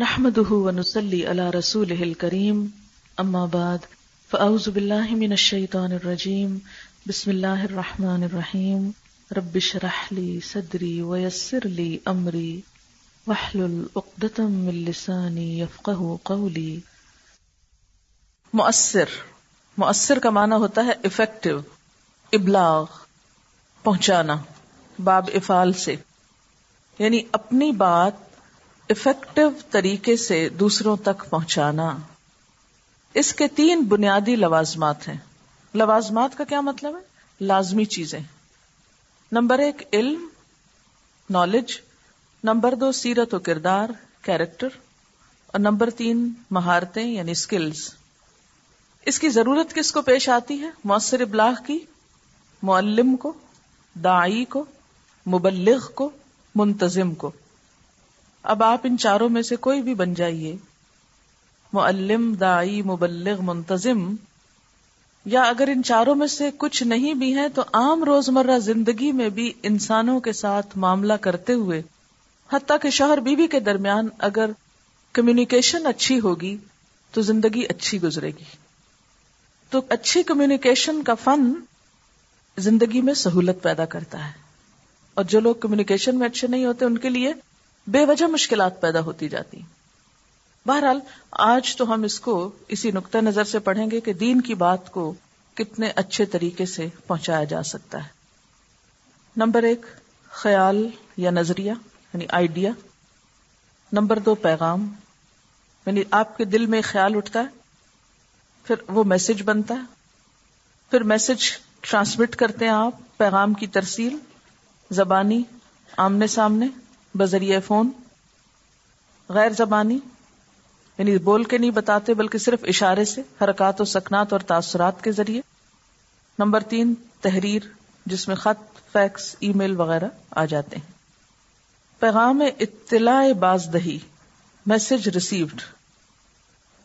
نحمده ونسلي على رسوله الكريم. أما بعد، فأعوذ بالله من الشيطان الرجيم. بسم الله الرحمن الرحيم. رب اشرح لي صدري ويسر لي أمري. واحلل عقدة من لساني يفقه قولي. مؤثر. مؤثر کا معنی ہوتا ہے افیکٹو ابلاغ، پہنچانا، باب افعال سے. یعنی اپنی بات افیکٹو طریقے سے دوسروں تک پہنچانا۔ اس کے تین بنیادی لوازمات ہیں۔ لوازمات کا کیا مطلب ہے؟ لازمی چیزیں۔ نمبر ایک، علم نالج نمبر دو، سیرت و کردار کیریکٹر اور نمبر تین، مہارتیں یعنی اسکلز اس کی ضرورت کس کو پیش آتی ہے؟ مؤثر ابلاغ کی، معلم کو دائی کو، مبلغ کو، منتظم کو۔ اب آپ ان چاروں میں سے کوئی بھی بن جائیے۔ معلم، دائی، مبلغ، منتظم۔ یا اگر ان چاروں میں سے کچھ نہیں بھی ہیں تو عام روزمرہ زندگی میں بھی انسانوں کے ساتھ معاملہ کرتے ہوئے، حتیٰ کہ شوہر بیوی کے درمیان اگر کمیونیکیشن اچھی ہوگی تو زندگی اچھی گزرے گی۔ تو اچھی کمیونیکیشن کا فن زندگی میں سہولت پیدا کرتا ہے۔ اور جو لوگ کمیونیکیشن میں اچھے نہیں ہوتے ان کے لیے بے وجہ مشکلات پیدا ہوتی جاتی۔ بہرحال، آج تو ہم اس کو اسی نقطۂ نظر سے پڑھیں گے کہ دین کی بات کو کتنے اچھے طریقے سے پہنچایا جا سکتا ہے۔ نمبر ایک، خیال یا نظریہ یعنی آئیڈیا۔ نمبر دو، پیغام۔ یعنی آپ کے دل میں خیال اٹھتا ہے، پھر وہ میسج بنتا ہے۔ پھر میسج ٹرانسمٹ کرتے ہیں آپ، پیغام کی ترسیل، زبانی، آمنے سامنے۔ بذریعہ فون، غیر زبانی یعنی بول کے نہیں بتاتے بلکہ صرف اشارے سے، حرکات و سکنات اور تاثرات کے ذریعے۔ نمبر تین، تحریر، جس میں خط، فیکس، ای میل وغیرہ آ جاتے ہیں۔ پیغام اطلاع باز دہی میسج ریسیوڈ۔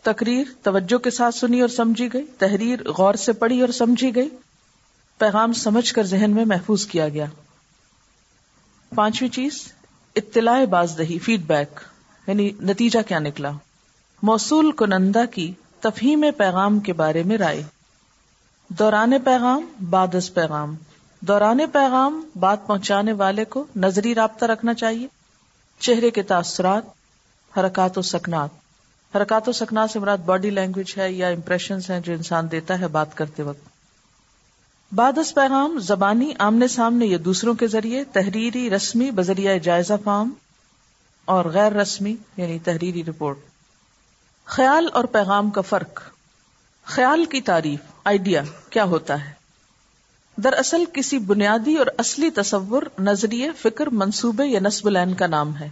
تقریر توجہ کے ساتھ سنی اور سمجھی گئی، تحریر غور سے پڑھی اور سمجھی گئی۔ پیغام سمجھ کر ذہن میں محفوظ کیا گیا۔ پانچویں چیز اطلاع بازدہی فیڈ بیک یعنی نتیجہ کیا نکلا؟ موصول کنندہ کی تفہیم پیغام کے بارے میں رائے۔ دوران پیغام بادس پیغام۔ دوران پیغام، بات پہنچانے والے کو نظری رابطہ رکھنا چاہیے۔ چہرے کے تاثرات، حرکات و سکنات۔ حرکات و سکنات سے مراد باڈی لینگویج ہے یا امپریشنز ہیں جو انسان دیتا ہے بات کرتے وقت۔ بعد اس پیغام، زبانی آمنے سامنے یا دوسروں کے ذریعے، تحریری رسمی بذریعہ جائزہ فام اور غیر رسمی یعنی تحریری رپورٹ۔ خیال اور پیغام کا فرق۔ خیال کی تعریف آئیڈیا کیا ہوتا ہے؟ دراصل کسی بنیادی اور اصلی تصور، نظریے، فکر، منصوبے یا نصب العین کا نام ہے۔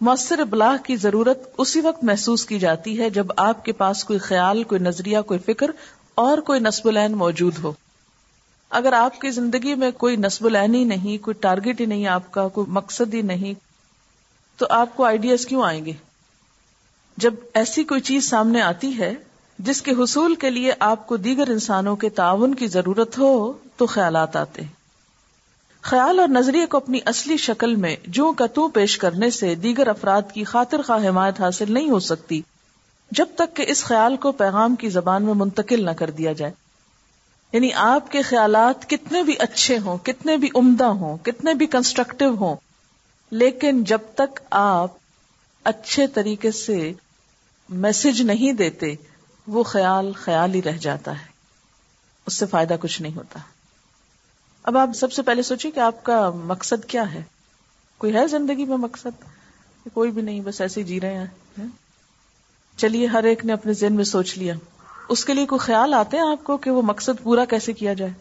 مؤثر ابلاغ کی ضرورت اسی وقت محسوس کی جاتی ہے جب آپ کے پاس کوئی خیال، کوئی نظریہ، کوئی فکر اور کوئی نصب العین موجود ہو۔ اگر آپ کی زندگی میں کوئی نصب العین ہی نہیں، کوئی ٹارگیٹ ہی نہیں آپ کا، کوئی مقصد ہی نہیں، تو آپ کو آئیڈیاز کیوں آئیں گے؟ جب ایسی کوئی چیز سامنے آتی ہے جس کے حصول کے لیے آپ کو دیگر انسانوں کے تعاون کی ضرورت ہو، تو خیالات آتے خیال اور نظریے کو اپنی اصلی شکل میں جو کا تو پیش کرنے سے دیگر افراد کی خاطر خواہ حمایت حاصل نہیں ہو سکتی، جب تک کہ اس خیال کو پیغام کی زبان میں منتقل نہ کر دیا جائے۔ یعنی آپ کے خیالات کتنے بھی اچھے ہوں، کتنے بھی عمدہ ہوں، کتنے بھی کنسٹرکٹیو ہوں، لیکن جب تک آپ اچھے طریقے سے میسج نہیں دیتے، وہ خیال خیال ہی رہ جاتا ہے۔ اس سے فائدہ کچھ نہیں ہوتا۔ اب آپ سب سے پہلے سوچیے کہ آپ کا مقصد کیا ہے۔ کوئی ہے زندگی میں مقصد؟ کوئی بھی نہیں، بس ایسے جی رہے ہیں۔ چلیے، ہر ایک نے اپنے ذہن میں سوچ لیا۔ اس کے لیے کوئی خیال آتے ہیں آپ کو کہ وہ مقصد پورا کیسے کیا جائے؟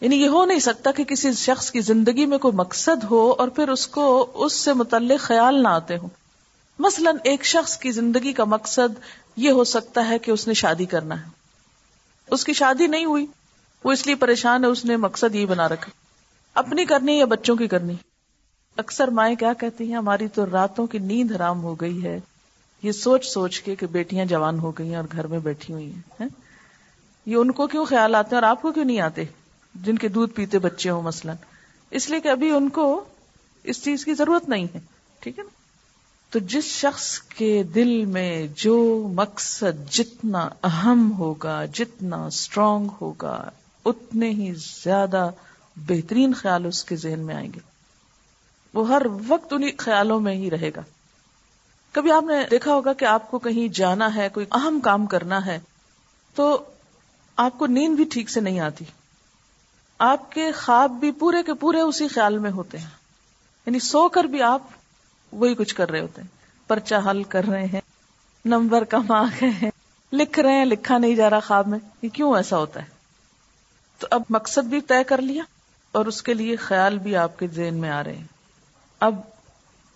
یعنی یہ ہو نہیں سکتا کہ کسی شخص کی زندگی میں کوئی مقصد ہو اور پھر اس کو اس سے متعلق خیال نہ آتے ہوں۔ مثلا ایک شخص کی زندگی کا مقصد یہ ہو سکتا ہے کہ اس نے شادی کرنا ہے۔ اس کی شادی نہیں ہوئی۔ وہ اس لیے پریشان ہے، اس نے مقصد یہ بنا رکھا۔ اپنی کرنی یا بچوں کی کرنی؟ اکثر مائیں کیا کہتی ہیں، ہماری تو راتوں کی نیند حرام ہو گئی ہے۔ یہ سوچ سوچ کے کہ بیٹیاں جوان ہو گئی ہیں اور گھر میں بیٹھی ہوئی ہیں یہ ان کو کیوں خیال آتے ہیں اور آپ کو کیوں نہیں آتے جن کے دودھ پیتے بچے ہوں مثلاً؟ اس لیے کہ ابھی ان کو اس چیز کی ضرورت نہیں ہے، ٹھیک ہے نا؟ تو جس شخص کے دل میں جو مقصد جتنا اہم ہوگا، جتنا اسٹرانگ ہوگا، اتنے ہی زیادہ بہترین خیال اس کے ذہن میں آئیں گے۔ وہ ہر وقت انہیں خیالوں میں ہی رہے گا۔ کبھی آپ نے دیکھا ہوگا کہ آپ کو کہیں جانا ہے، کوئی اہم کام کرنا ہے، تو آپ کو نیند بھی ٹھیک سے نہیں آتی۔ آپ کے خواب بھی پورے کے پورے اسی خیال میں ہوتے ہیں۔ یعنی سو کر بھی آپ وہی کچھ کر رہے ہوتے ہیں۔ پرچہ حل کر رہے ہیں، نمبر کم آ گئے ہیں، لکھ رہے ہیں، لکھا نہیں جا رہا خواب میں۔ یہ کیوں ایسا ہوتا ہے؟ تو اب مقصد بھی طے کر لیا اور اس کے لیے خیال بھی آپ کے ذہن میں آ رہے ہیں۔ اب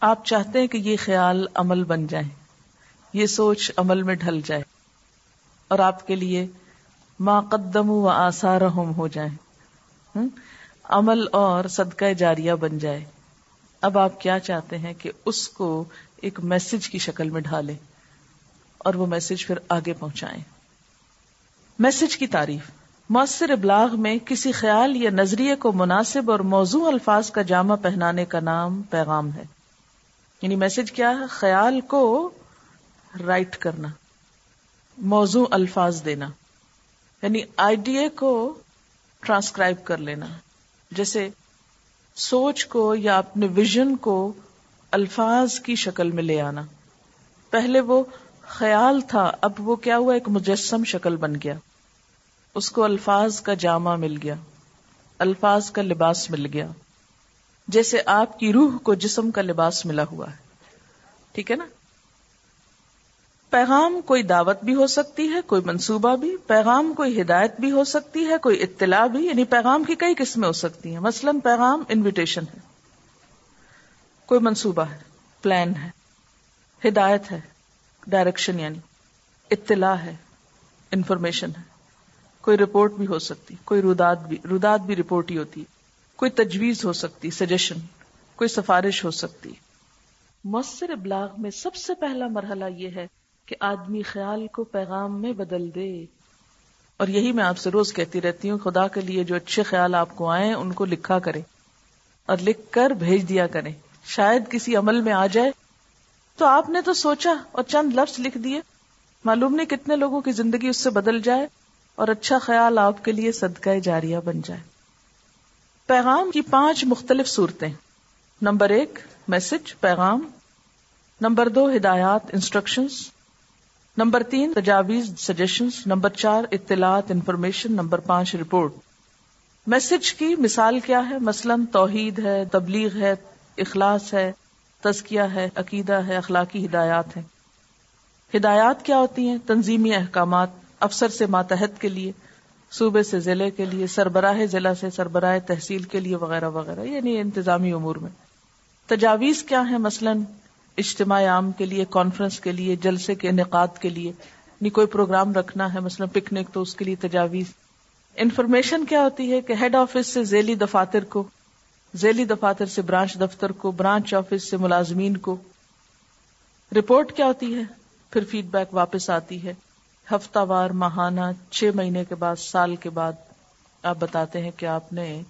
آپ چاہتے ہیں کہ یہ خیال عمل بن جائے، یہ سوچ عمل میں ڈھل جائے اور آپ کے لیے ما قدم و آسار ہو جائے۔ عمل اور صدقہ جاریہ بن جائے۔ اب آپ کیا چاہتے ہیں کہ اس کو ایک میسج کی شکل میں ڈھالیں اور وہ میسج پھر آگے پہنچائیں میسج کی تعریف۔ مؤثر ابلاغ میں کسی خیال یا نظریے کو مناسب اور موضوع الفاظ کا جامع پہنانے کا نام پیغام ہے۔ یعنی میسج کیا ہے؟ خیال کو رائٹ کرنا، موضوع الفاظ دینا یعنی آئیڈیا کو ٹرانسکرائب کر لینا۔ جیسے سوچ کو یا اپنے ویژن کو الفاظ کی شکل میں لے آنا۔ پہلے وہ خیال تھا، اب وہ کیا ہوا، ایک مجسم شکل بن گیا۔ اس کو الفاظ کا جامع مل گیا، الفاظ کا لباس مل گیا۔ جیسے آپ کی روح کو جسم کا لباس ملا ہوا ہے۔ ٹھیک ہے نا؟ پیغام کوئی دعوت بھی ہو سکتی ہے، کوئی منصوبہ بھی، پیغام کوئی ہدایت بھی ہو سکتی ہے، کوئی اطلاع بھی یعنی پیغام کی کئی قسمیں ہو سکتی ہیں۔ مثلا پیغام انویٹیشن ہے۔ کوئی منصوبہ ہے پلان ہے، ہدایت ہے ڈائریکشن یعنی اطلاع ہے انفارمیشن ہے۔ کوئی رپورٹ بھی ہو سکتی، کوئی روداد بھی روداد بھی رپورٹ ہی ہوتی ہے۔ کوئی تجویز ہو سکتی سجیشن کوئی سفارش ہو سکتی۔ مؤثر ابلاغ میں سب سے پہلا مرحلہ یہ ہے کہ آدمی خیال کو پیغام میں بدل دے۔ اور یہی میں آپ سے روز کہتی رہتی ہوں، خدا کے لیے جو اچھے خیال آپ کو آئے ان کو لکھا کرے اور لکھ کر بھیج دیا کرے شاید کسی عمل میں آ جائے۔ تو آپ نے تو سوچا اور چند لفظ لکھ دیے۔ معلوم نہیں کتنے لوگوں کی زندگی اس سے بدل جائے اور اچھا خیال آپ کے لیے صدقہ جاریہ بن جائے۔ پیغام کی پانچ مختلف صورتیں۔ نمبر ایک، میسج، پیغام۔ نمبر دو، ہدایات، انسٹرکشنز۔ نمبر تین، تجاویز سجیشن نمبر چار، اطلاعات، انفارمیشن۔ نمبر پانچ، رپورٹ۔ میسج کی مثال کیا ہے؟ مثلا توحید ہے، تبلیغ ہے، اخلاص ہے، تزکیہ ہے، عقیدہ ہے، اخلاقی ہدایات ہے ہدایات کیا ہوتی ہیں؟ تنظیمی احکامات، افسر سے ماتحت کے لیے۔ صوبے سے ضلع کے لیے، سربراہ ضلع سے، سربراہ تحصیل کے لیے وغیرہ وغیرہ یعنی انتظامی امور میں۔ تجاویز کیا ہے مثلاً اجتماع عام کے لیے کانفرنس کے لیے، جلسے کے انعقاد کے لیے؟ نہیں کوئی پروگرام رکھنا ہے، مثلا پکنک تو اس کے لیے تجاویز۔ انفارمیشن کیا ہوتی ہے کہ ہیڈ آفس سے ذیلی دفاتر کو، ذیلی دفاتر سے برانچ دفتر کو برانچ آفس سے ملازمین کو۔ رپورٹ کیا ہوتی ہے؟ پھر فیڈ بیک واپس آتی ہے۔ ہفتہ وار ماہانہ، چھ مہینے کے بعد، سال کے بعد آپ بتاتے ہیں کہ آپ نے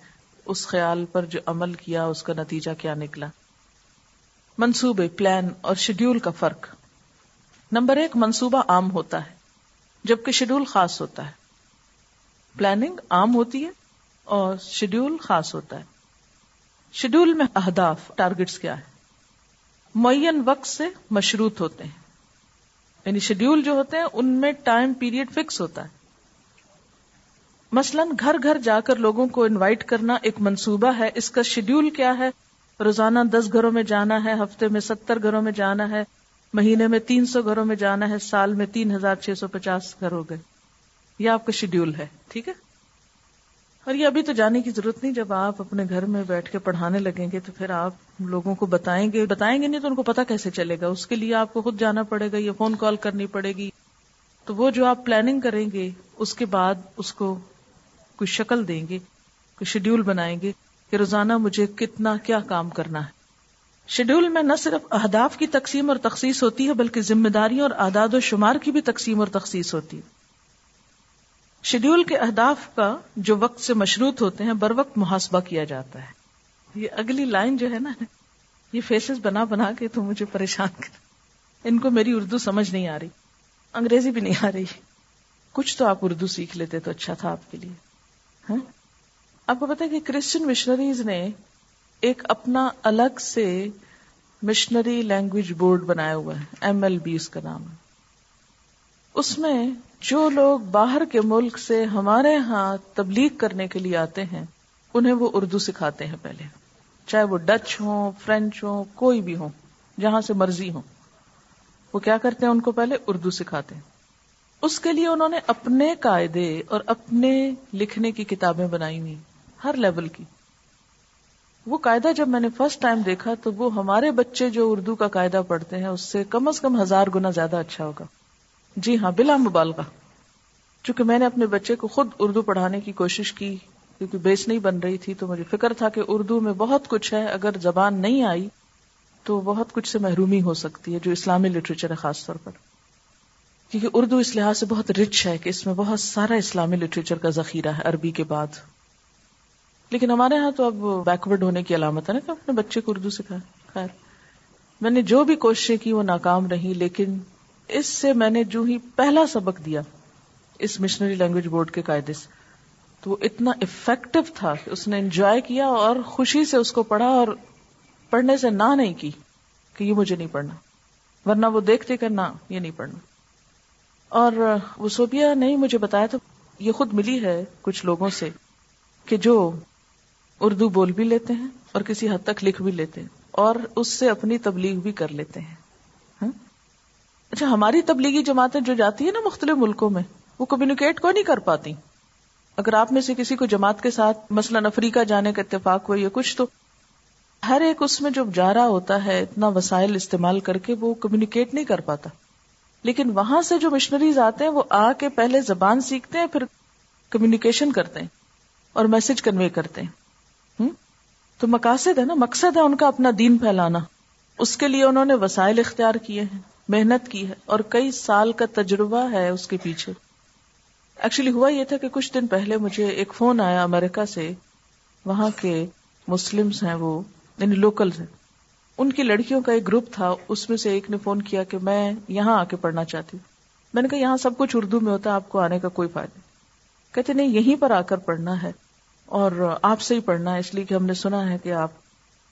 اس خیال پر جو عمل کیا، اس کا نتیجہ کیا نکلا۔ منصوبے، پلان اور شیڈیول کا فرق۔ نمبر ایک، منصوبہ عام ہوتا ہے، جبکہ شیڈول خاص ہوتا ہے۔ پلاننگ عام ہوتی ہے اور شیڈیول خاص ہوتا ہے۔ شیڈول میں اہداف ٹارگیٹس کیا ہے معین وقت سے مشروط ہوتے ہیں۔ یعنی شیڈیول جو ہوتے ہیں، ان میں ٹائم پیریڈ فکس ہوتا ہے۔ مثلاً گھر گھر جا کر لوگوں کو انوائٹ کرنا ایک منصوبہ ہے، اس کا شیڈیول کیا ہے؟ روزانہ دس گھروں میں جانا ہے، ہفتے میں ستر گھروں میں جانا ہے، مہینے میں تین سو گھروں میں جانا ہے، سال میں تین ہزار چھ سو پچاس گھر ہو گئے۔ یہ آپ کا شیڈیول ہے، ٹھیک ہے؟ اور یہ ابھی تو جانے کی ضرورت نہیں، جب آپ اپنے گھر میں بیٹھ کے پڑھانے لگیں گے تو پھر آپ لوگوں کو بتائیں گے بتائیں گے نہیں تو ان کو پتا کیسے چلے گا؟ اس کے لیے آپ کو خود جانا پڑے گا، یا فون کال کرنی پڑے گی۔ تو وہ جو آپ پلاننگ کریں گے، اس کے بعد اس کو کوئی شکل دیں گے کوئی شیڈیول بنائیں گے کہ روزانہ مجھے کتنا کیا کام کرنا ہے۔ شیڈول میں نہ صرف اہداف کی تقسیم اور تخصیص ہوتی ہے، بلکہ ذمہ داریوں اور اعداد و شمار کی بھی تقسیم اور تخصیص ہوتی ہے۔ شیڈول کے اہداف کا جو وقت سے مشروط ہوتے ہیں، بر وقت محاسبہ کیا جاتا ہے۔ یہ اگلی لائن جو ہے نا، یہ فیسز بنا بنا کے تو مجھے پریشان کر ان کو میری اردو سمجھ نہیں آ رہی۔ انگریزی بھی نہیں آ رہی۔ کچھ تو آپ اردو سیکھ لیتے تو اچھا تھا آپ کے لیے۔ ہاں؟ آپ کو پتا کہ کرسچن مشنریز نے ایک اپنا الگ سے مشنری لینگویج بورڈ بنایا ہوا ہے۔ ایم ایل بی اس کا نام ہے۔ اس میں جو لوگ باہر کے ملک سے ہمارے ہاں تبلیغ کرنے کے لیے آتے ہیں، انہیں وہ اردو سکھاتے ہیں پہلے۔ چاہے وہ ڈچ ہوں، فرینچ ہوں، کوئی بھی ہوں، جہاں سے مرضی ہوں۔ وہ کیا کرتے ہیں؟ ان کو پہلے اردو سکھاتے ہیں۔ اس کے لیے انہوں نے اپنے قاعدے اور اپنے لکھنے کی کتابیں بنائی ہوئی، ہر لیول کی۔ وہ قاعدہ جب میں نے فرسٹ ٹائم دیکھا تو وہ ہمارے بچے جو اردو کا قاعدہ پڑھتے ہیں، اس سے کم از کم ہزار گنا زیادہ اچھا ہوگا۔ جی ہاں بلا مبالغہ۔ چونکہ میں نے اپنے بچے کو خود اردو پڑھانے کی کوشش کی، کیونکہ بیس نہیں بن رہی تھی، تو مجھے فکر تھا کہ اردو میں بہت کچھ ہے، اگر زبان نہیں آئی تو بہت کچھ سے محرومی ہو سکتی ہے، جو اسلامی لٹریچر ہے خاص طور پر۔ کیونکہ اردو اس لحاظ سے بہت رچ ہے کہ اس میں بہت سارا اسلامی لٹریچر کا ذخیرہ ہے، عربی کے بعد۔ لیکن ہمارے ہاں تو اب بیکورڈ ہونے کی علامت ہے نا کہ اپنے بچے کو اردو سکھائے۔ خیر، میں نے جو بھی کوششیں کی وہ ناکام رہی، لیکن اس سے میں نے جو ہی پہلا سبق دیا اس مشنری لینگویج بورڈ کے قاعدے سے تو وہ اتنا افیکٹو تھا کہ اس نے انجوائے کیا اور خوشی سے اس کو پڑھا اور پڑھنے سے نہ نہیں کی کہ یہ مجھے نہیں پڑھنا، ورنہ وہ دیکھتے کر نہ، یہ نہیں پڑھنا۔ اور وہ سوبیا نہیں مجھے بتایا تو یہ خود ملی ہے کچھ لوگوں سے کہ جو اردو بول بھی لیتے ہیں اور کسی حد تک لکھ بھی لیتے ہیں اور اس سے اپنی تبلیغ بھی کر لیتے ہیں۔ اچھا ہماری تبلیغی جماعتیں جو جاتی ہیں نا مختلف ملکوں میں، وہ کمیونیکیٹ کو نہیں کر پاتی؟ اگر آپ میں سے کسی کو جماعت کے ساتھ مثلاً افریقہ جانے کا اتفاق ہو یا کچھ، تو ہر ایک اس میں جو جا رہا ہوتا ہے، اتنا وسائل استعمال کر کے وہ کمیونیکیٹ نہیں کر پاتا۔ لیکن وہاں سے جو مشنریز آتے ہیں، وہ آ کے پہلے زبان سیکھتے ہیں، پھر کمیونیکیشن کرتے ہیں اور میسج کنوے کرتے ہیں۔ تو مقاصد ہے نا، مقصد ہے ان کا اپنا دین پھیلانا۔ اس کے لیے انہوں نے وسائل اختیار کیے ہیں۔ محنت کی ہے اور کئی سال کا تجربہ ہے اس کے پیچھے۔ ایکچولی ہوا یہ تھا کہ کچھ دن پہلے مجھے ایک فون آیا امریکہ سے۔ وہاں کے مسلمس ہیں وہ یعنی لوکل ہیں۔ ان کی لڑکیوں کا ایک گروپ تھا، اس میں سے ایک نے فون کیا کہ میں یہاں آ کے پڑھنا چاہتی ہوں۔ میں نے کہا یہاں سب کچھ اردو میں ہوتا ہے، آپ کو آنے کا کوئی فائدہ کہتے نہیں، یہیں پر آ کر پڑھنا ہے اور آپ سے ہی پڑھنا ہے، اس لیے کہ ہم نے سنا ہے کہ آپ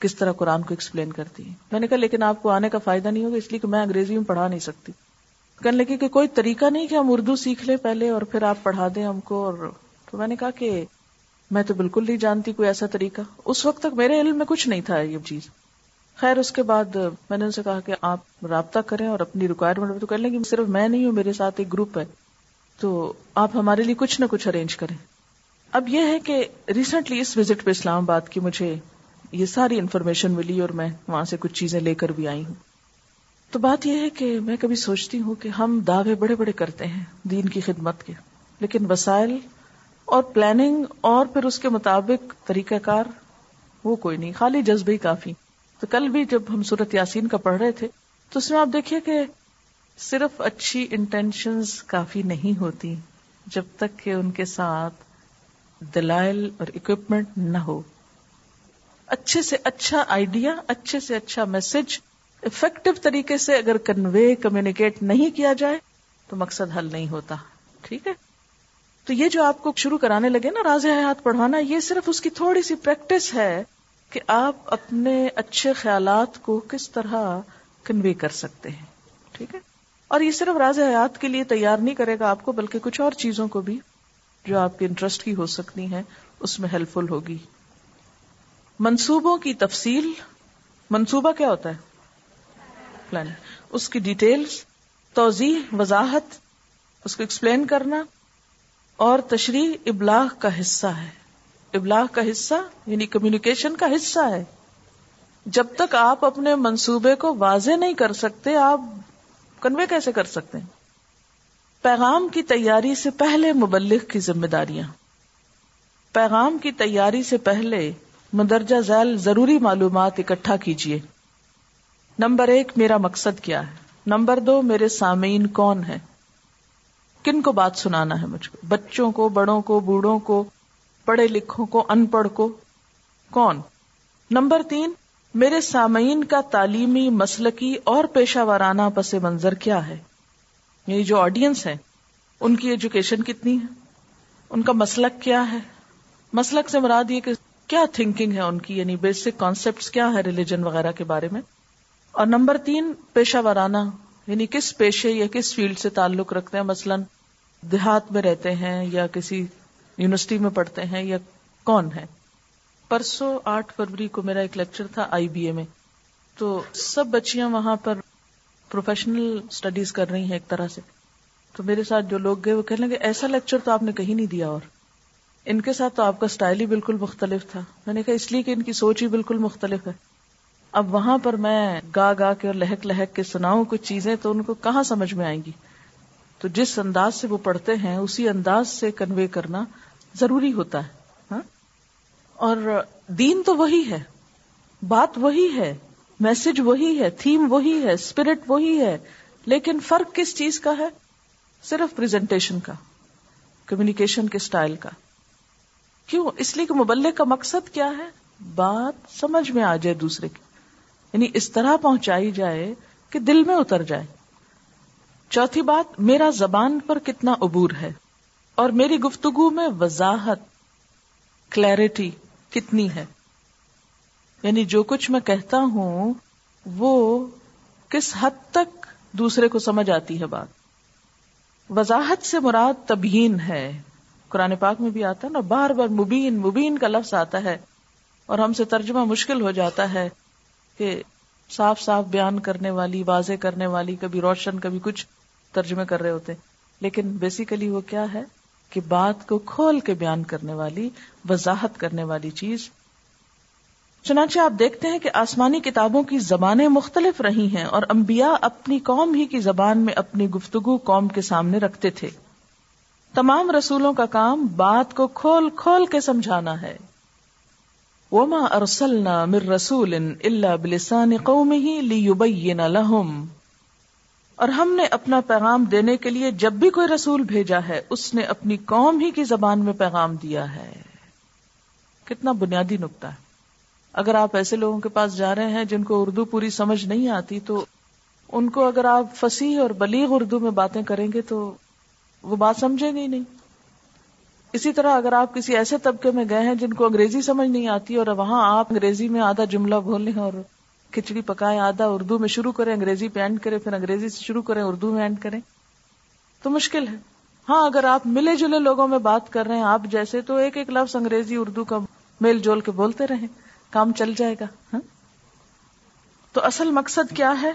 کس طرح قرآن کو ایکسپلین کرتی ہیں۔ میں نے کہا، لیکن آپ کو آنے کا فائدہ نہیں ہوگا، اس لیے کہ میں انگریزی میں پڑھا نہیں سکتی۔ کہنے لگی کہ کوئی طریقہ نہیں کہ ہم اردو سیکھ لیں پہلے اور پھر آپ پڑھا دیں ہم کو اور تو میں نے کہا کہ میں تو بالکل نہیں جانتی کوئی ایسا طریقہ۔ اس وقت تک میرے علم میں کچھ نہیں تھا یہ چیز۔ خیر، اس کے بعد میں نے ان سے کہا کہ آپ رابطہ کریں اور اپنی ریکوائرمنٹ تو کر لیں صرف میں نہیں ہوں، میرے ساتھ ایک گروپ ہے۔ تو آپ ہمارے لیے کچھ نہ کچھ ارینج کریں۔ اب یہ ہے کہ ریسنٹلی اس وزٹ پہ اسلام آباد کی مجھے یہ ساری انفارمیشن ملی اور میں وہاں سے کچھ چیزیں لے کر بھی آئی ہوں۔ تو بات یہ ہے کہ میں کبھی سوچتی ہوں کہ ہم دعوے بڑے بڑے کرتے ہیں دین کی خدمت کے۔ لیکن وسائل اور پلاننگ اور پھر اس کے مطابق طریقہ کار وہ کوئی نہیں، خالی جذبے ہی کافی۔ تو کل بھی جب ہم صورت یاسین کا پڑھ رہے تھے، تو اس میں آپ دیکھیے کہ صرف اچھی انٹینشنز کافی نہیں ہوتی، جب تک کہ ان کے ساتھ دلائل اور اکوپمنٹ نہ ہو۔ اچھے سے اچھا آئیڈیا اچھے سے اچھا میسج افیکٹو طریقے سے اگر کنوے کمیونیکیٹ نہیں کیا جائے، تو مقصد حل نہیں ہوتا۔ ٹھیک ہے؟ تو یہ جو آپ کو شروع کرانے لگے نا راز حیات پڑھوانا یہ صرف اس کی تھوڑی سی پریکٹس ہے کہ آپ اپنے اچھے خیالات کو کس طرح کنوے کر سکتے ہیں۔ ٹھیک ہے؟ اور یہ صرف راز حیات کے لیے تیار نہیں کرے گا آپ کو، بلکہ کچھ اور چیزوں کو بھی جو آپ کے انٹرسٹ کی ہو سکتی ہیں، اس میں ہیلپ فل ہوگی۔ منصوبوں کی تفصیل، منصوبہ کیا ہوتا ہے؟ پلاننگ اس کی ڈیٹیلز توضیح، وضاحت، اس کو ایکسپلین کرنا، اور تشریح ابلاغ کا حصہ ہے۔ ابلاغ کا حصہ یعنی کمیونیکیشن کا حصہ ہے۔ جب تک آپ اپنے منصوبے کو واضح نہیں کر سکتے، آپ کنوے کیسے کر سکتے ہیں؟ پیغام کی تیاری سے پہلے مبلغ کی ذمہ داریاں۔ پیغام کی تیاری سے پہلے مندرجہ ذیل ضروری معلومات اکٹھا کیجیے نمبر ایک، میرا مقصد کیا ہے؟ نمبر دو، میرے سامعین کون ہے کن کو بات سنانا ہے مجھ کو؟ بچوں کو، بڑوں کو، بوڑھوں کو، پڑھے لکھوں کو، ان پڑھ کو؟ کون؟ نمبر تین، میرے سامعین کا تعلیمی، مسلکی اور پیشہ وارانہ پس منظر کیا ہے؟ یعنی جو آڈینس ہے ان کی ایجوکیشن کتنی ہے؟ ان کا مسلک کیا ہے؟ مسلک سے مراد یہ کہ کیا تھنکنگ ہے ان کی؟ یعنی بیسک کانسیپٹ کیا ہے ریلیجن وغیرہ کے بارے میں؟ اور نمبر تین، پیشہ وارانہ یعنی کس پیشے یا کس فیلڈ سے تعلق رکھتے ہیں؟ مثلاً دیہات میں رہتے ہیں یا کسی یونیورسٹی میں پڑھتے ہیں یا کون ہے پرسوں آٹھ فروری کو میرا ایک لیکچر تھا آئی بی اے میں۔ تو سب بچیاں وہاں پر پروفیشنل اسٹڈیز کر رہی ہیں ایک طرح سے۔ تو میرے ساتھ جو لوگ گئے وہ کہنے لگے، ایسا لیکچر تو آپ نے کہیں نہیں دیا اور؟ ان کے ساتھ تو آپ کا اسٹائل ہی بالکل مختلف تھا۔ میں نے کہا، اس لیے کہ ان کی سوچ ہی بالکل مختلف ہے۔ اب وہاں پر میں گا گا کے اور لہک لہک کے سناؤں کچھ چیزیں تو ان کو کہاں سمجھ میں آئیں گی؟ تو جس انداز سے وہ پڑھتے ہیں، اسی انداز سے کنوے کرنا ضروری ہوتا ہے۔ ہاں؟ اور دین تو وہی ہے۔ بات وہی ہے۔ میسج وہی ہے۔ تھیم وہی ہے۔ اسپرٹ وہی ہے۔ لیکن فرق کس چیز کا ہے؟ صرف پریزنٹیشن کا کمیونیکیشن کے سٹائل کا۔ کیوں؟ اس لیے کہ مبلک کا مقصد کیا ہے؟ بات سمجھ میں آ جائے دوسرے کی۔ یعنی اس طرح پہنچائی جائے کہ دل میں اتر جائے۔ چوتھی بات، میرا زبان پر کتنا عبور ہے؟ اور میری گفتگو میں وضاحت کلیرٹی کتنی ہے؟ یعنی جو کچھ میں کہتا ہوں، وہ کس حد تک دوسرے کو سمجھ آتی ہے بات؟ وضاحت سے مراد تبہین ہے۔ قرآن پاک میں بھی آتا ہے نا، بار بار مبین مبین کا لفظ آتا ہے اور ہم سے ترجمہ مشکل ہو جاتا ہے کہ صاف صاف بیان کرنے والی، واضح کرنے والی، کبھی روشن، کبھی کچھ ترجمے کر رہے ہوتے لیکن بیسیکلی وہ کیا ہے کہ بات کو کھول کے بیان کرنے والی، وضاحت کرنے والی چیز۔ چنانچہ آپ دیکھتے ہیں کہ آسمانی کتابوں کی زبانیں مختلف رہی ہیں اور انبیاء اپنی قوم ہی کی زبان میں اپنی گفتگو قوم کے سامنے رکھتے تھے۔ تمام رسولوں کا کام بات کو کھول کھول کے سمجھانا ہے۔ وما ارسلنا من رسول الا بلسان قومه ليبين لهم۔ اور ہم نے اپنا پیغام دینے کے لیے جب بھی کوئی رسول بھیجا ہے، اس نے اپنی قوم ہی کی زبان میں پیغام دیا ہے۔ کتنا بنیادی نقطہ ہے۔ اگر آپ ایسے لوگوں کے پاس جا رہے ہیں جن کو اردو پوری سمجھ نہیں آتی، تو ان کو اگر آپ فصیح اور بلیغ اردو میں باتیں کریں گے تو وہ بات سمجھیں گے نہیں۔ اسی طرح اگر آپ کسی ایسے طبقے میں گئے ہیں جن کو انگریزی سمجھ نہیں آتی اور وہاں آپ انگریزی میں آدھا جملہ بول لیں اور کھچڑی پکائے آدھا اردو میں شروع کریں، انگریزی پہ اینڈ کریں، پھر انگریزی سے شروع کریں، اردو میں اینڈ کریں، تو مشکل ہے۔ ہاں اگر آپ ملے جلے لوگوں میں بات کر رہے ہیں، آپ جیسے تو ایک ایک لفظ انگریزی اردو کا میل جول کے بولتے رہیں، کام چل جائے گا ہاں۔ تو اصل مقصد کیا ہے؟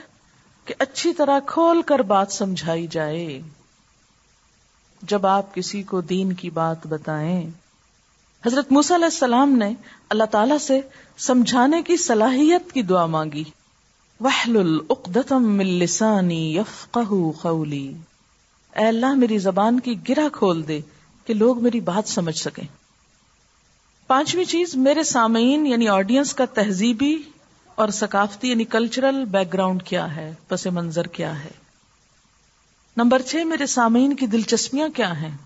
کہ اچھی طرح کھول کر بات سمجھائی جائے۔ جب آپ کسی کو دین کی بات بتائیں۔ حضرت علیہ السلام نے اللہ تعالی سے سمجھانے کی صلاحیت کی دعا مانگی۔ وحل من لسانی قولی اے اللہ، میری زبان کی گرہ کھول دے کہ لوگ میری بات سمجھ سکیں۔ پانچویں چیز، میرے سامعین یعنی آڈینس کا تہذیبی اور ثقافتی یعنی کلچرل بیک گراؤنڈ کیا ہے، پس منظر کیا ہے۔ نمبر چھ، میرے سامعین کی دلچسپیاں کیا ہیں؟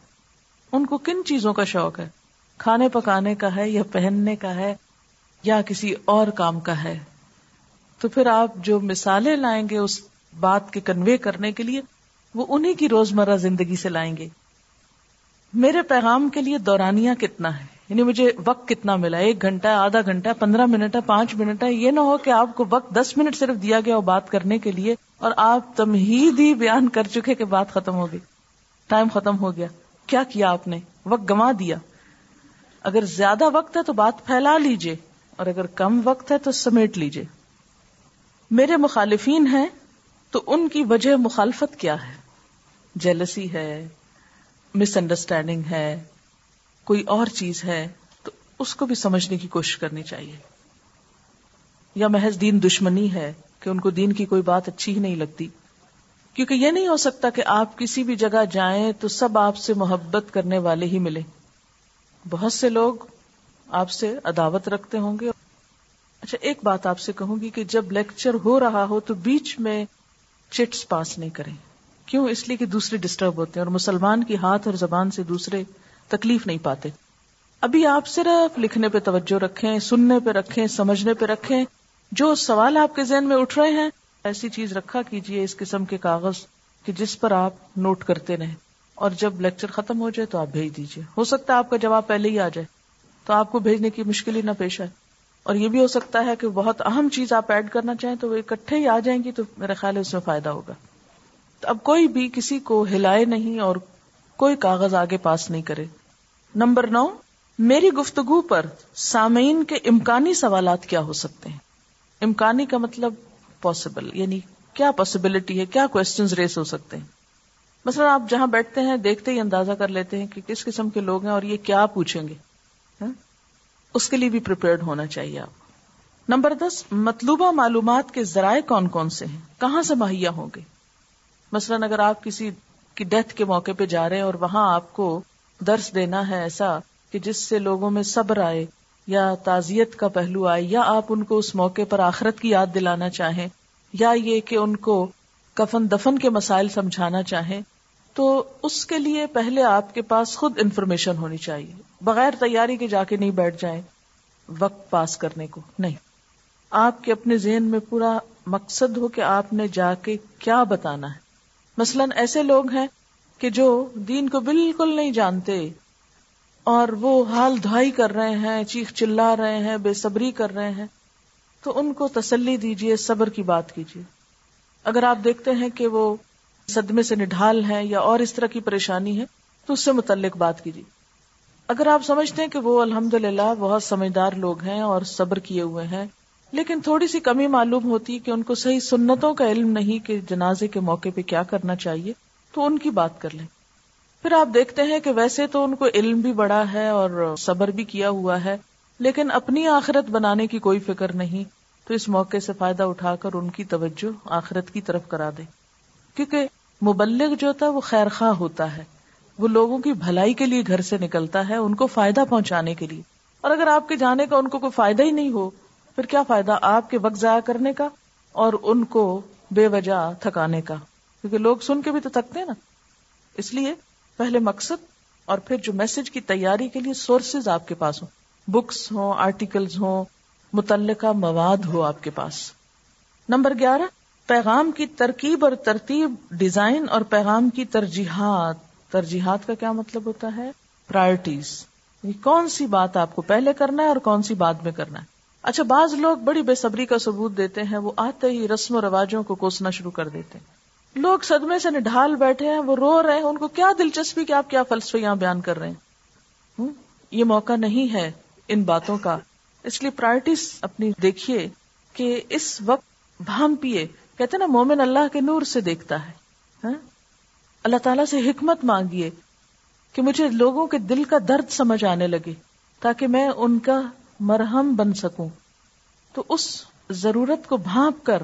ان کو کن چیزوں کا شوق ہے؟ کھانے پکانے کا ہے یا پہننے کا ہے یا کسی اور کام کا ہے؟ تو پھر آپ جو مثالیں لائیں گے اس بات کے کنوے کرنے کے لیے، وہ انہیں کی روزمرہ زندگی سے لائیں گے۔ میرے پیغام کے لیے دورانیہ کتنا ہے؟ یعنی مجھے وقت کتنا ملا ایک گھنٹہ آدھا گھنٹہ پندرہ منٹ ہے، پانچ منٹ ہے۔ یہ نہ ہو کہ آپ کو وقت دس منٹ صرف دیا گیا بات کرنے کے لیے اور آپ تمہید ہی بیان کر چکے کہ بات ختم ہو گئی۔ ٹائم ختم ہو گیا۔ کیا کیا آپ نے؟ وقت گما دیا۔ اگر زیادہ وقت ہے تو بات پھیلا لیجیے۔ اور اگر کم وقت ہے تو سمیٹ لیجیے۔ میرے مخالفین ہیں تو ان کی وجہ مخالفت کیا ہے؟ جیلسی ہے مس انڈرسٹینڈنگ ہے کوئی اور چیز ہے، تو اس کو بھی سمجھنے کی کوشش کرنی چاہیے۔ یا محض دین دشمنی ہے کہ ان کو دین کی کوئی بات اچھی ہی نہیں لگتی۔ کیونکہ یہ نہیں ہو سکتا کہ آپ کسی بھی جگہ جائیں تو سب آپ سے محبت کرنے والے ہی ملے بہت سے لوگ آپ سے عداوت رکھتے ہوں گے۔ اچھا ایک بات آپ سے کہوں گی کہ جب لیکچر ہو رہا ہو تو بیچ میں چٹس پاس نہیں کریں۔ کیوں؟ اس لیے کہ دوسرے ڈسٹرب ہوتے ہیں اور مسلمان کی ہاتھ اور زبان سے دوسرے تکلیف نہیں پاتے۔ ابھی آپ صرف لکھنے پہ توجہ رکھیں، سننے پہ رکھیں، سمجھنے پہ رکھیں۔ جو سوال آپ کے ذہن میں اٹھ رہے ہیں، ایسی چیز رکھا کیجیے اس قسم کے کاغذ کہ جس پر آپ نوٹ کرتے رہیں۔ اور جب لیکچر ختم ہو جائے تو آپ بھیج دیجیے ہو سکتا ہے آپ کا جواب پہلے ہی آ جائے، تو آپ کو بھیجنے کی مشکل ہی نہ پیش آئے۔ اور یہ بھی ہو سکتا ہے کہ بہت اہم چیز آپ ایڈ کرنا چاہیں تو وہ اکٹھے ہی آ جائیں گی تو میرا خیال ہے اس میں فائدہ ہوگا۔ تو اب کوئی بھی کسی کو ہلائے نہیں اور کوئی کاغذ آگے پاس نہیں کرے۔ نمبر نو، میری گفتگو پر سامعین کے امکانی سوالات کیا ہو سکتے ہیں؟ امکانی کا مطلب پاسبل یعنی کیا پاسبلٹی ہے؟ کیا کوشچنز ریس ہو سکتے ہیں؟ مثلا آپ جہاں بیٹھتے ہیں، دیکھتے ہی اندازہ کر لیتے ہیں کہ کس قسم کے لوگ ہیں اور یہ کیا پوچھیں گے ہاں؟ اس کے لیے بھی پریپیئرڈ ہونا چاہیے آپ۔ نمبر دس، مطلوبہ معلومات کے ذرائع کون کون سے ہیں؟ کہاں سے مہیا ہوں گے؟ مثلاً اگر آپ کسی کی ڈیتھ کے موقع پہ جا رہے ہیں اور وہاں آپ کو درس دینا ہے ایسا کہ جس سے لوگوں میں صبر آئے یا تعزیت کا پہلو آئے یا آپ ان کو اس موقع پر آخرت کی یاد دلانا چاہیں یا یہ کہ ان کو کفن دفن کے مسائل سمجھانا چاہیں، تو اس کے لیے پہلے آپ کے پاس خود انفارمیشن ہونی چاہیے۔ بغیر تیاری کے جا کے نہیں بیٹھ جائیں وقت پاس کرنے کو۔ نہیں۔ آپ کے اپنے ذہن میں پورا مقصد ہو کہ آپ نے جا کے کیا بتانا ہے۔ مثلاً ایسے لوگ ہیں کہ جو دین کو بالکل نہیں جانتے اور وہ حال دھائی کر رہے ہیں، چیخ چلا رہے ہیں، بے صبری کر رہے ہیں، تو ان کو تسلی دیجیے صبر کی بات کیجیے اگر آپ دیکھتے ہیں کہ وہ صدمے سے نڈھال ہیں یا اور اس طرح کی پریشانی ہے، تو اس سے متعلق بات کیجیے اگر آپ سمجھتے ہیں کہ وہ الحمد للہ بہت سمجھدار لوگ ہیں اور صبر کیے ہوئے ہیں، لیکن تھوڑی سی کمی معلوم ہوتی ہے کہ ان کو صحیح سنتوں کا علم نہیں کہ جنازے کے موقع پہ کیا کرنا چاہیے تو ان کی بات کر لیں۔ پھر آپ دیکھتے ہیں کہ ویسے تو ان کو علم بھی بڑا ہے اور صبر بھی کیا ہوا ہے، لیکن اپنی آخرت بنانے کی کوئی فکر نہیں، تو اس موقع سے فائدہ اٹھا کر ان کی توجہ آخرت کی طرف کرا دے کیونکہ مبلغ جو ہوتا ہے وہ خیر خواہ ہوتا ہے، وہ لوگوں کی بھلائی کے لیے گھر سے نکلتا ہے، ان کو فائدہ پہنچانے کے لیے۔ اور اگر آپ کے جانے کا ان کو کوئی فائدہ ہی نہیں ہو، پھر کیا فائدہ آپ کے وقت ضائع کرنے کا اور ان کو بے وجہ تھکانے کا؟ کیونکہ لوگ سن کے بھی تو تھکتے ہیں نا۔ اس لیے پہلے مقصد اور پھر جو میسج کی تیاری کے لیے سورسز آپ کے پاس ہوں۔ بکس ہوں آرٹیکلز ہوں، متعلقہ مواد ہو آپ کے پاس۔ نمبر گیارہ، پیغام کی ترکیب اور ترتیب ڈیزائن اور پیغام کی ترجیحات۔ ترجیحات کا کیا مطلب ہوتا ہے؟ پرائرٹیز کون سی بات آپ کو پہلے کرنا ہے اور کون سی بعد میں کرنا ہے؟ اچھا بعض لوگ بڑی بے صبری کا ثبوت دیتے ہیں، وہ آتے ہی رسم و رواجوں کو کوسنا شروع کر دیتے ہیں۔ لوگ صدمے سے نڈھال بیٹھے ہیں، وہ رو رہے ہیں، ان کو کیا دلچسپی کہ آپ کیا فلسفے یہاں بیان کر رہے ہیں؟ یہ موقع نہیں ہے ان باتوں کا۔ اس لیے پرائرٹیز اپنی دیکھیے کہ اس وقت بھام پیے۔ کہتے نا، مومن اللہ کے نور سے دیکھتا ہے۔ ہاں؟ اللہ تعالیٰ سے حکمت مانگیے کہ مجھے لوگوں کے دل کا درد سمجھ آنے لگے تاکہ میں ان کا مرہم بن سکوں۔ تو اس ضرورت کو بھانپ کر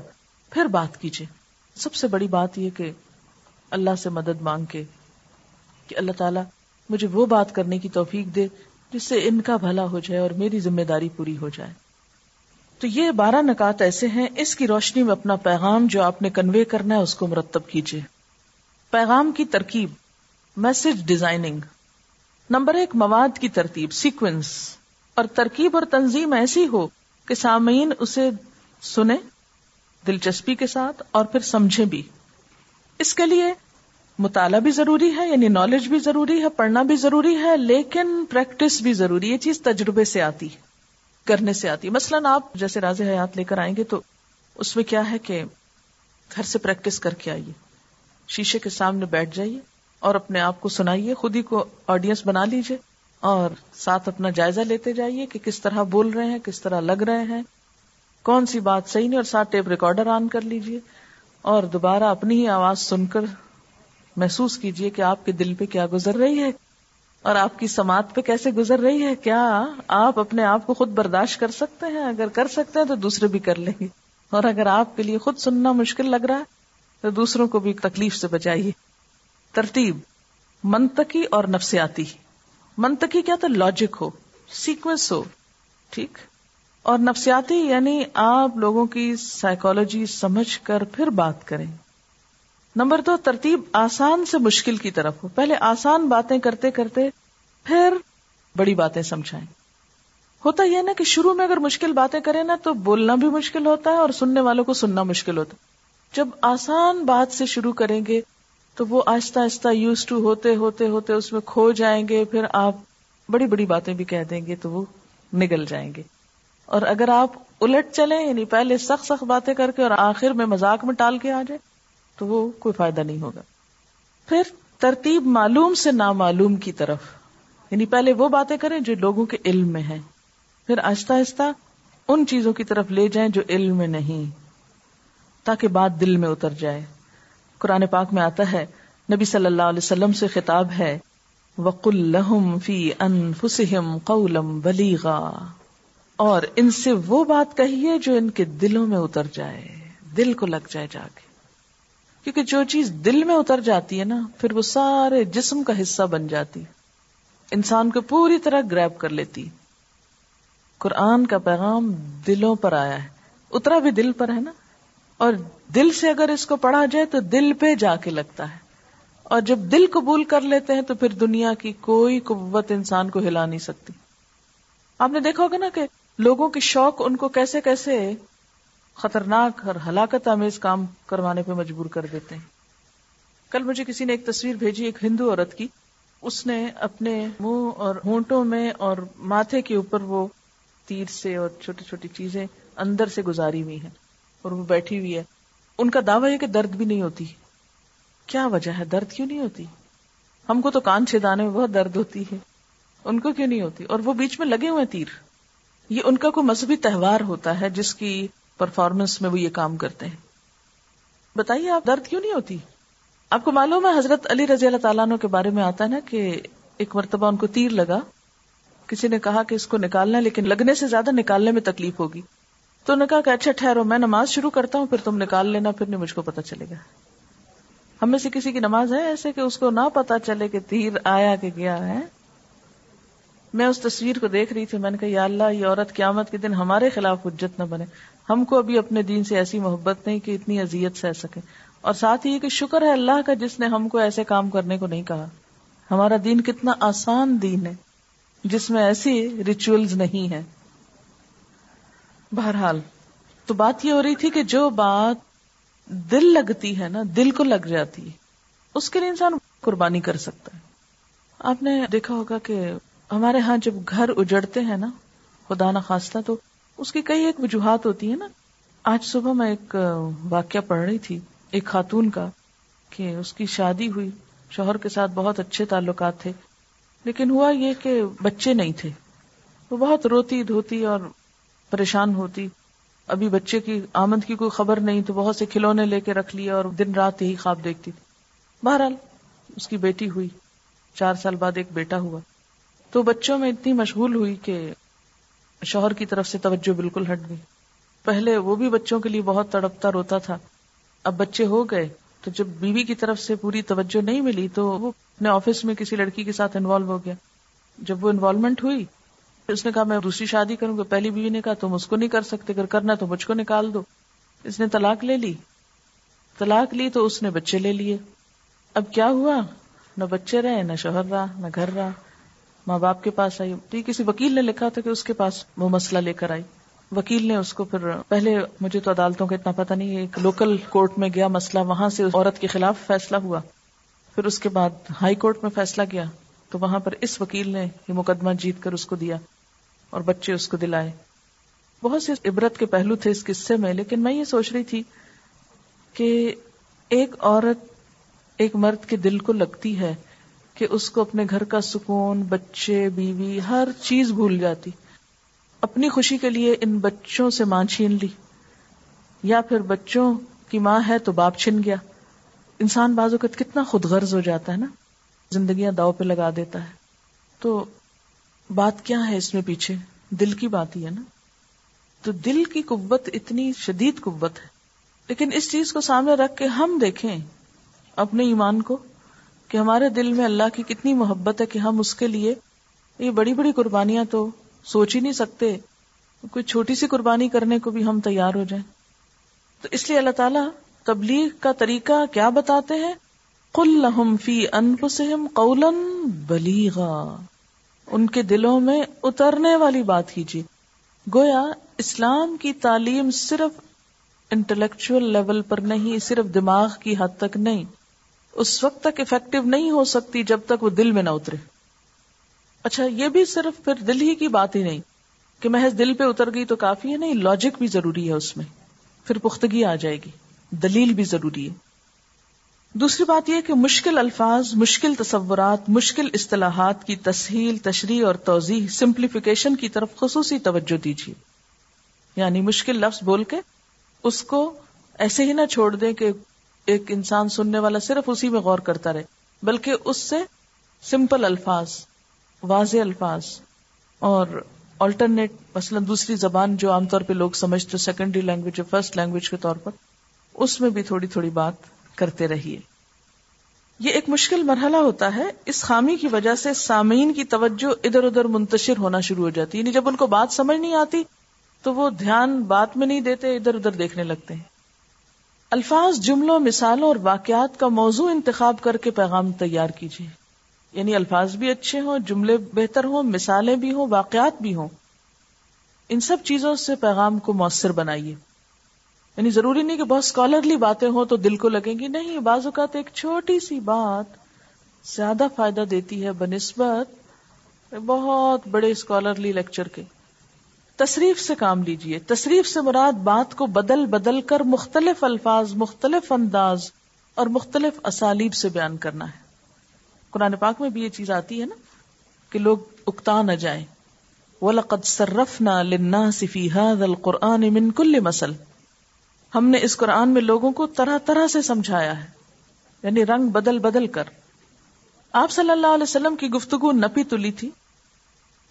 پھر بات کیجیے۔ سب سے بڑی بات یہ کہ اللہ سے مدد مانگ کے کہ اللہ تعالیٰ مجھے وہ بات کرنے کی توفیق دے جس سے ان کا بھلا ہو جائے اور میری ذمہ داری پوری ہو جائے۔ تو یہ بارہ نکات ایسے ہیں، اس کی روشنی میں اپنا پیغام جو آپ نے کنوے کرنا ہے، اس کو مرتب کیجیے پیغام کی ترکیب میسج ڈیزائننگ نمبر ایک، مواد کی ترتیب سیکوینس اور ترکیب اور تنظیم ایسی ہو کہ سامعین اسے سنیں۔ دلچسپی کے ساتھ اور پھر سمجھے بھی۔ اس کے لیے مطالعہ بھی ضروری ہے یعنی نالج بھی ضروری ہے، پڑھنا بھی ضروری ہے، لیکن پریکٹس بھی ضروری یہ چیز تجربے سے آتی، کرنے سے آتی۔ مثلاً آپ جیسے راز حیات لے کر آئیں گے تو اس میں کیا ہے کہ گھر سے پریکٹس کر کے آئیے۔ شیشے کے سامنے بیٹھ جائیے اور اپنے آپ کو سنائیے، خود ہی کو آڈینس بنا لیجیے اور ساتھ اپنا جائزہ لیتے جائیے کہ کس طرح بول رہے ہیں، کس طرح لگ رہے ہیں۔ کون سی بات صحیح نہیں اور ساتھ ٹیپ ریکارڈر آن کر لیجیے اور دوبارہ اپنی ہی آواز سن کر محسوس کیجیے کہ آپ کے دل پہ کیا گزر رہی ہے اور آپ کی سماعت پہ کیسے گزر رہی ہے۔ کیا آپ اپنے آپ کو خود برداشت کر سکتے ہیں؟ اگر کر سکتے ہیں تو دوسرے بھی کر لیں گے۔ اور اگر آپ کے لیے خود سننا مشکل لگ رہا ہے تو دوسروں کو بھی تکلیف سے بچائیے۔ ترتیب، منطقی اور نفسیاتی۔ منطقی کیا تو لاجک ہو سیکوینس ہو، ٹھیک؟ اور نفسیاتی یعنی آپ لوگوں کی سائیکولوجی سمجھ کر پھر بات کریں۔ نمبر دو، ترتیب آسان سے مشکل کی طرف ہو۔ پہلے آسان باتیں کرتے کرتے پھر بڑی باتیں سمجھائیں۔ ہوتا یہ نا کہ شروع میں اگر مشکل باتیں کریں نا تو بولنا بھی مشکل ہوتا ہے اور سننے والوں کو سننا مشکل ہوتا ہے۔ جب آسان بات سے شروع کریں گے تو وہ آہستہ آہستہ یوز ٹو ہوتے ہوتے ہوتے اس میں کھو جائیں گے، پھر آپ بڑی بڑی باتیں بھی کہہ دیں گے تو وہ نگل جائیں گے۔ اور اگر آپ الٹ چلیں یعنی پہلے سخت سخت باتیں کر کے اور آخر میں مزاق میں ٹال کے آ جائے تو وہ کوئی فائدہ نہیں ہوگا۔ پھر ترتیب معلوم سے نامعلوم کی طرف۔ یعنی پہلے وہ باتیں کریں جو لوگوں کے علم میں ہیں۔ پھر آہستہ آہستہ ان چیزوں کی طرف لے جائیں جو علم میں نہیں، تاکہ بات دل میں اتر جائے۔ قرآن پاک میں آتا ہے، نبی صلی اللہ علیہ وسلم سے خطاب ہے، وقل لہم فی انفسہم قولم بلیغا اور ان سے وہ بات کہیے جو ان کے دلوں میں اتر جائے، دل کو لگ جائے جا کے۔ کیونکہ جو چیز دل میں اتر جاتی ہے نا، پھر وہ سارے جسم کا حصہ بن جاتی۔ انسان کو پوری طرح گریب کر لیتی۔ قرآن کا پیغام دلوں پر آیا ہے۔ اترا بھی دل پر ہے نا۔ اور دل سے اگر اس کو پڑھا جائے تو دل پہ جا کے لگتا ہے۔ اور جب دل قبول کر لیتے ہیں تو پھر دنیا کی کوئی قوت انسان کو ہلا نہیں سکتی۔ آپ نے دیکھا ہوگا نا کہ لوگوں کے شوق ان کو کیسے کیسے خطرناک اور ہلاکت آمیز کام کروانے پہ مجبور کر دیتے ہیں۔ کل مجھے کسی نے ایک تصویر بھیجی، ایک ہندو عورت کی۔ اس نے اپنے منہ اور ہونٹوں میں اور ماتھے کے اوپر وہ تیر سے اور چھوٹی چھوٹی چیزیں اندر سے گزاری ہوئی ہیں اور وہ بیٹھی ہوئی ہے۔ ان کا دعویٰ ہے کہ درد بھی نہیں ہوتی۔ کیا وجہ ہے؟ درد کیوں نہیں ہوتی؟ ہم کو تو کان چھدانے میں بہت درد ہوتی ہے۔ ان کو کیوں نہیں ہوتی؟ اور وہ بیچ میں لگے ہوئے تیر۔ یہ ان کا کوئی مذہبی تہوار ہوتا ہے جس کی پرفارمنس میں وہ یہ کام کرتے ہیں۔ بتائیے آپ، درد کیوں نہیں ہوتی؟ آپ کو معلوم ہے، حضرت علی رضی اللہ تعالیٰ کے بارے میں آتا ہے نا کہ ایک مرتبہ ان کو تیر لگا۔ کسی نے کہا کہ اس کو نکالنا لیکن لگنے سے زیادہ نکالنے میں تکلیف ہوگی۔ تو انہوں نے کہا کہ اچھا ٹھہرو، میں نماز شروع کرتا ہوں، پھر تم نکال لینا، پھر نہیں مجھ کو پتا چلے گا۔ ہم میں سے کسی کی نماز ہے ایسے کہ اس کو نہ پتا چلے کہ تیر آیا کہ گیا ہے؟ میں اس تصویر کو دیکھ رہی تھی، میں نے کہا، یا اللہ، یہ عورت قیامت کے دن ہمارے خلاف حجت نہ بنے۔ ہم کو ابھی اپنے دین سے ایسی محبت نہیں کہ اتنی اذیت سہ سکے۔ اور ساتھ ہی کہ شکر ہے اللہ کا جس نے ہم کو ایسے کام کرنے کو نہیں کہا۔ ہمارا دین کتنا آسان دین ہے، جس میں ایسی ریچولز نہیں ہے بہرحال، تو بات یہ ہو رہی تھی کہ جو بات دل لگتی ہے نا، دل کو لگ جاتی ہے، اس کے لیے انسان قربانی کر سکتا ہے۔ آپ نے دیکھا ہوگا کہ ہمارے ہاں جب گھر اجڑتے ہیں نا، خدا نہ خواستہ تو اس کی کئی ایک وجوہات ہوتی ہیں نا۔ آج صبح میں ایک واقعہ پڑھ رہی تھی، ایک خاتون کا، کہ اس کی شادی ہوئی۔ شوہر کے ساتھ بہت اچھے تعلقات تھے، لیکن ہوا یہ کہ بچے نہیں تھے۔ وہ بہت روتی دھوتی اور پریشان ہوتی۔ ابھی بچے کی آمد کی کوئی خبر نہیں، تو بہت سے کھلونے لے کے رکھ لیا اور دن رات یہی خواب دیکھتی تھی۔ بہرحال، اس کی بیٹی ہوئی۔ چار سال بعد ایک بیٹا ہوا۔ تو بچوں میں اتنی مشغول ہوئی کہ شوہر کی طرف سے توجہ بالکل ہٹ گئی۔ پہلے وہ بھی بچوں کے لیے بہت تڑپتا روتا تھا۔ اب بچے ہو گئے، تو جب بیوی کی طرف سے پوری توجہ نہیں ملی تو وہ اپنے آفس میں کسی لڑکی کے ساتھ انوالو ہو گیا۔ جب وہ انوالومنٹ ہوئی، اس نے کہا، میں دوسری شادی کروں گا۔ پہلی بیوی نے کہا، تم اس کو نہیں کر سکتے، اگر کرنا تو مجھ کو نکال دو۔ اس نے طلاق لے لی۔ طلاق لی تو اس نے بچے لے لیے۔ اب کیا ہوا؟ نہ بچے رہے، نہ شوہر رہا، نہ گھر رہا۔ ماں باپ کے پاس آئی تو کسی وکیل نے لکھا تھا کہ اس کے پاس وہ مسئلہ لے کر آئی۔ وکیل نے اس کو پھر پہلے مجھے تو عدالتوں کا اتنا پتہ نہیں ایک لوکل کورٹ میں گیا مسئلہ، وہاں سے عورت کے خلاف فیصلہ ہوا۔ پھر اس کے بعد ہائی کورٹ میں فیصلہ کیا۔ تو وہاں پر اس وکیل نے یہ مقدمہ جیت کر اس کو دیا اور بچے اس کو دلائے۔ بہت سے عبرت کے پہلو تھے اس قصے میں، لیکن میں یہ سوچ رہی تھی کہ ایک عورت، ایک مرد کے دل کو لگتی ہے۔ کہ اس کو اپنے گھر کا سکون، بچے، بیوی، ہر چیز بھول جاتی۔ اپنی خوشی کے لیے ان بچوں سے ماں چھین لی۔ یا پھر بچوں کی ماں ہے تو باپ چھن گیا۔ انسان بعض اوقات کتنا خود غرض ہو جاتا ہے نا۔ زندگیاں داؤ پہ لگا دیتا ہے۔ تو بات کیا ہے اس میں پیچھے؟ دل کی بات ہی ہے نا۔ تو دل کی قوت اتنی شدید قوت ہے۔ لیکن اس چیز کو سامنے رکھ کے ہم دیکھیں اپنے ایمان کو۔ کہ ہمارے دل میں اللہ کی کتنی محبت ہے کہ ہم اس کے لیے یہ بڑی بڑی قربانیاں تو سوچ ہی نہیں سکتے۔ کوئی چھوٹی سی قربانی کرنے کو بھی ہم تیار ہو جائیں۔ تو اس لیے اللہ تعالیٰ تبلیغ کا طریقہ کیا بتاتے ہیں؟ کل لہم فی انفسہم قولا بلیغا ان کے دلوں میں اترنے والی بات کیجیے۔ گویا اسلام کی تعلیم صرف انٹلیکچل لیول پر نہیں، صرف دماغ کی حد تک نہیں۔ اس وقت تک افیکٹو نہیں ہو سکتی جب تک وہ دل میں نہ اترے۔ اچھا یہ بھی صرف پھر دل ہی کی بات ہی نہیں، کہ محض دل پہ اتر گئی تو کافی ہے، نہیں لاجک بھی ضروری ہے اس میں۔ پھر پختگی آ جائے گی، دلیل بھی ضروری ہے۔ دوسری بات یہ کہ مشکل الفاظ، مشکل تصورات، مشکل اصطلاحات کی تسہیل، تشریح اور توضیح سمپلیفیکیشن کی طرف خصوصی توجہ دیجیے۔ یعنی مشکل لفظ بول کے اس کو ایسے ہی نہ چھوڑ دیں کہ ایک انسان سننے والا صرف اسی میں غور کرتا رہے، بلکہ اس سے سمپل الفاظ، واضح الفاظ اور آلٹرنیٹ مثلا دوسری زبان جو عام طور پہ لوگ سمجھتے سیکنڈری لینگویج فرسٹ لینگویج کے طور پر، اس میں بھی تھوڑی تھوڑی بات کرتے رہیے۔ یہ ایک مشکل مرحلہ ہوتا ہے، اس خامی کی وجہ سے سامعین کی توجہ ادھر ادھر منتشر ہونا شروع ہو جاتی ہے۔ یعنی جب ان کو بات سمجھ نہیں آتی، تو وہ دھیان بات میں نہیں دیتے، ادھر ادھر دیکھنے لگتے ہیں۔ الفاظ، جملوں، مثالوں اور واقعات کا موضوع انتخاب کر کے پیغام تیار کیجیے۔ یعنی الفاظ بھی اچھے ہوں، جملے بہتر ہوں، مثالیں بھی ہوں، واقعات بھی ہوں۔ ان سب چیزوں سے پیغام کو مؤثر بنائیے۔ یعنی ضروری نہیں کہ بہت اسکالرلی باتیں ہوں تو دل کو لگیں گی، نہیں، بعض اوقات ایک چھوٹی سی بات زیادہ فائدہ دیتی ہے، بنسبت بہت بڑے اسکالرلی لیکچر کے۔ تصریف سے کام لیجیے۔ تصریف سے مراد بات کو بدل بدل کر مختلف الفاظ، مختلف انداز اور مختلف اسالیب سے بیان کرنا ہے۔ قرآن پاک میں بھی یہ چیز آتی ہے نا کہ لوگ اکتا نہ جائیں۔ وَلَقَدْ صَرَّفْنَا لِلنَّاسِ فِي هَذَا الْقُرْآنِ مِن كُلِّ مَسَلٍ ہم نے اس قرآن میں لوگوں کو طرح طرح سے سمجھایا ہے۔ یعنی رنگ بدل بدل کر۔ آپ صلی اللہ علیہ وسلم کی گفتگو نپی تلی تھی۔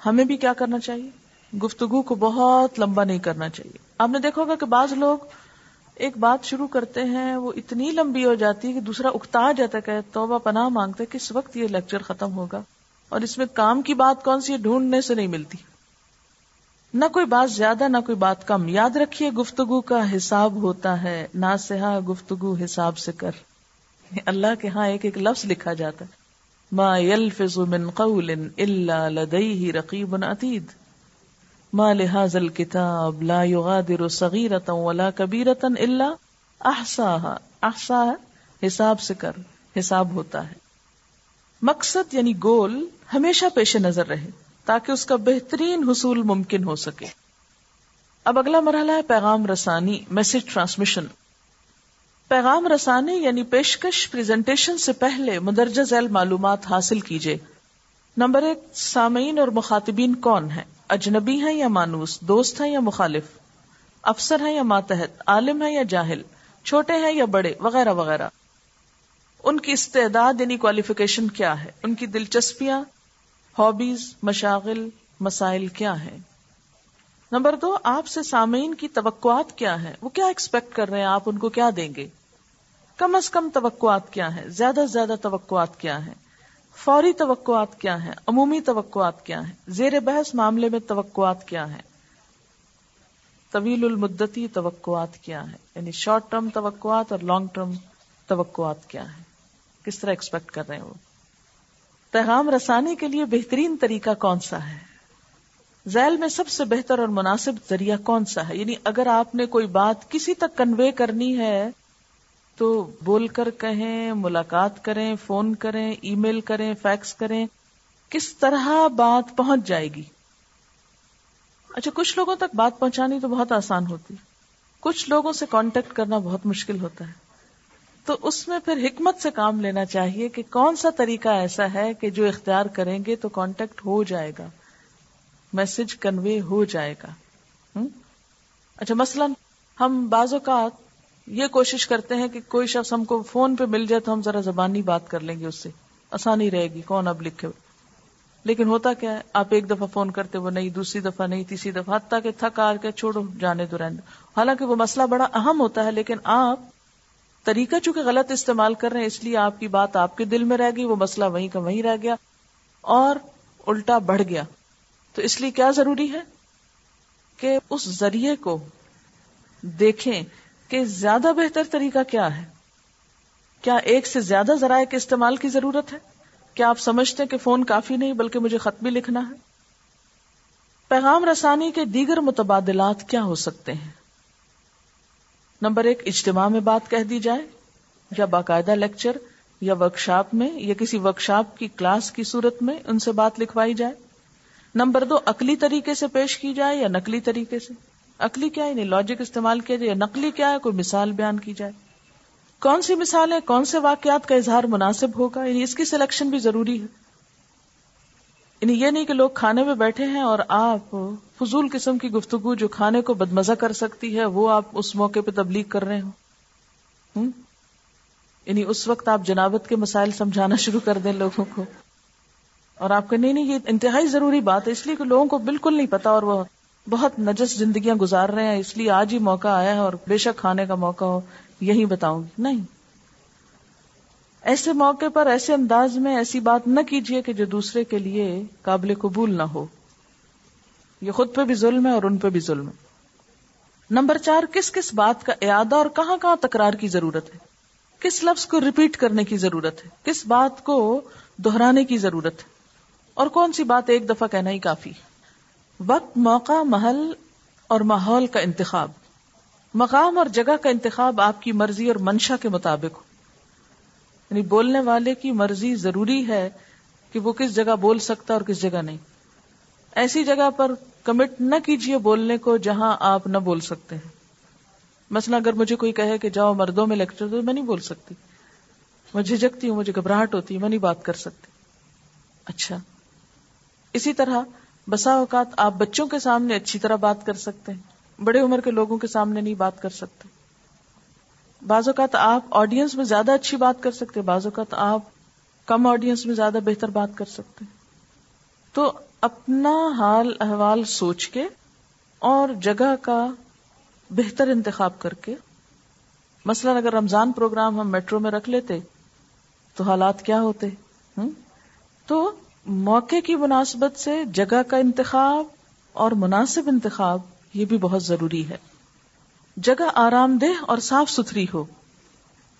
ہمیں بھی کیا کرنا چاہیے؟ گفتگو کو بہت لمبا نہیں کرنا چاہیے۔ آپ نے دیکھا ہوگا کہ بعض لوگ ایک بات شروع کرتے ہیں، وہ اتنی لمبی ہو جاتی ہے کہ دوسرا اکتا جاتا ہے توبہ پناہ مانگتے کس وقت یہ لیکچر ختم ہوگا۔ اور اس میں کام کی بات کون سی ڈھونڈنے سے نہیں ملتی۔ نہ کوئی بات زیادہ، نہ کوئی بات کم۔ یاد رکھیے، گفتگو کا حساب ہوتا ہے۔ نہ سہا گفتگو حساب سے کر۔ اللہ کے ہاں ایک ایک لفظ لکھا جاتا ہے۔ ما يلفظ من قول الا لديه رقيب عتيد۔ ما لهذا الكتاب لا يغادر صغيرة ولا كبيرة الا احصاها احصاها حساب سے کر، حساب ہوتا ہے۔ مقصد یعنی گول ہمیشہ پیش نظر رہے تاکہ اس کا بہترین حصول ممکن ہو سکے۔ اب اگلا مرحلہ ہے پیغام رسانی، میسج ٹرانسمیشن۔ پیغام رسانی یعنی پیشکش، پریزنٹیشن سے پہلے مدرجہ ذیل معلومات حاصل کیجیے نمبر ایک، سامعین اور مخاطبین کون ہیں؟ اجنبی ہیں یا مانوس، دوست ہیں یا مخالف؟ افسر ہیں یا ماتحت، عالم ہیں یا جاہل، چھوٹے ہیں یا بڑے، وغیرہ وغیرہ۔ ان کی استعداد یعنی کوالیفیکیشن کیا ہے؟ ان کی دلچسپیاں ہابیز مشاغل، مسائل کیا ہیں؟ نمبر دو، آپ سے سامعین کی توقعات کیا ہیں؟ وہ کیا ایکسپیکٹ کر رہے ہیں؟ آپ ان کو کیا دیں گے؟ کم از کم توقعات کیا ہیں؟ زیادہ سے زیادہ توقعات کیا ہیں؟ فوری توقعات کیا ہیں؟ عمومی توقعات کیا ہیں؟ زیر بحث معاملے میں توقعات کیا ہیں؟ طویل المدتی توقعات کیا ہیں؟ یعنی شارٹ ٹرم توقعات اور لانگ ٹرم توقعات کیا ہیں؟ کس طرح ایکسپیکٹ کر رہے ہیں وہ پیغام رسانے کے لیے بہترین طریقہ کون سا ہے؟ ذیل میں سب سے بہتر اور مناسب ذریعہ کون سا ہے؟ یعنی اگر آپ نے کوئی بات کسی تک کنوے کرنی ہے تو بول کر کہیں، ملاقات کریں، فون کریں ای میل کریں، فیکس کریں، کس طرح بات پہنچ جائے گی؟ اچھا کچھ لوگوں تک بات پہنچانی تو بہت آسان ہوتی کچھ لوگوں سے کانٹیکٹ کرنا بہت مشکل ہوتا ہے۔ تو اس میں پھر حکمت سے کام لینا چاہیے کہ کون سا طریقہ ایسا ہے کہ جو اختیار کریں گے تو کانٹیکٹ ہو جائے گا۔ میسج کنوے ہو جائے گا۔ اچھا مثلا ہم بعض اوقات یہ کوشش کرتے ہیں کہ کوئی شخص ہم کو فون پہ مل جائے تو ہم ذرا زبانی بات کر لیں گے اس سے۔ آسانی رہے گی، کون اب لکھے۔ لیکن ہوتا کیا ہے، آپ ایک دفعہ فون کرتے وہ نہیں، دوسری دفعہ نہیں، تیسری دفعہ، حتیٰ کہ تھک آ کے چھوڑو، جانے دو رہنے حالانکہ وہ مسئلہ بڑا اہم ہوتا ہے، لیکن آپ طریقہ چونکہ غلط استعمال کر رہے ہیں، اس لیے آپ کی بات آپ کے دل میں رہ گئی، وہ مسئلہ وہیں کا وہیں رہ گیا۔ اور الٹا بڑھ گیا۔ تو اس لیے کیا ضروری ہے کہ اس ذریعے کو دیکھیں کہ زیادہ بہتر طریقہ کیا ہے؟ کیا ایک سے زیادہ ذرائع کے استعمال کی ضرورت ہے؟ کیا آپ سمجھتے ہیں کہ فون کافی نہیں بلکہ مجھے خط بھی لکھنا ہے؟ پیغام رسانی کے دیگر متبادلات کیا ہو سکتے ہیں؟ نمبر ایک، اجتماع میں بات کہہ دی جائے، یا باقاعدہ لیکچر، یا ورکشاپ میں، یا کسی ورکشاپ کی کلاس کی صورت میں ان سے بات لکھوائی جائے۔ نمبر دو، عقلی طریقے سے پیش کی جائے یا نقلی طریقے سے؟ عقلی کیا ہے؟ یعنی لاجک استعمال کیا جائے یا نقلی کیا ہے؟ کوئی مثال بیان کی جائے۔ کون سی مثال ہے؟ کون سے واقعات کا اظہار مناسب ہوگا؟ یعنی اس کی سلیکشن بھی ضروری ہے۔ یعنی یہ نہیں کہ لوگ کھانے میں بیٹھے ہیں اور آپ فضول قسم کی گفتگو جو کھانے کو بدمزہ کر سکتی ہے، وہ آپ اس موقع پہ تبلیغ کر رہے ہو یعنی اس وقت آپ جنابت کے مسائل سمجھانا شروع کر دیں لوگوں کو۔ اور آپ کا نہیں نہیں، یہ انتہائی ضروری بات ہے، اس لیے کہ لوگوں کو بالکل نہیں پتا اور وہ بہت نجس زندگیاں گزار رہے ہیں، اس لیے آج ہی موقع آیا ہے اور بے شک کھانے کا موقع ہو، یہی بتاؤں گی۔ نہیں۔ ایسے موقع پر، ایسے انداز میں ایسی بات نہ کیجیے کہ جو دوسرے کے لیے قابل قبول نہ ہو۔ یہ خود پہ بھی ظلم ہے اور ان پہ بھی ظلم ہے۔ نمبر چار، کس کس بات کا اعادہ اور کہاں کہاں تکرار کی ضرورت ہے؟ کس لفظ کو ریپیٹ کرنے کی ضرورت ہے؟ کس بات کو دہرانے کی ضرورت ہے؟ اور کون سی بات ایک دفعہ کہنا ہی کافی وقت، موقع، محل اور ماحول کا انتخاب۔ مقام اور جگہ کا انتخاب آپ کی مرضی اور منشا کے مطابق ہو۔ یعنی بولنے والے کی مرضی ضروری ہے کہ وہ کس جگہ بول سکتا اور کس جگہ نہیں۔ ایسی جگہ پر کمٹ نہ کیجیے بولنے کو جہاں آپ نہ بول سکتے ہیں۔ مثلا اگر مجھے کوئی کہے کہ جاؤ مردوں میں لیکچر تو میں نہیں بول سکتی۔ میں جھجکتی ہوں، مجھے گھبراہٹ ہوتی ہے میں نہیں بات کر سکتی۔ اچھا۔ اسی طرح بسا اوقات آپ بچوں کے سامنے اچھی طرح بات کر سکتے ہیں۔ بڑے عمر کے لوگوں کے سامنے نہیں بات کر سکتے۔ بعض اوقات آپ آڈینس میں زیادہ اچھی بات کر سکتے بعض اوقات آپ کم آڈینس میں زیادہ بہتر بات کر سکتے تو اپنا حال، احوال سوچ کے اور جگہ کا بہتر انتخاب کر کے، مثلا اگر رمضان پروگرام ہم میٹرو میں رکھ لیتے تو حالات کیا ہوتے؟ تو موقع کی مناسبت سے جگہ کا انتخاب اور مناسب انتخاب یہ بھی بہت ضروری ہے۔ جگہ آرام دہ اور صاف ستھری ہو۔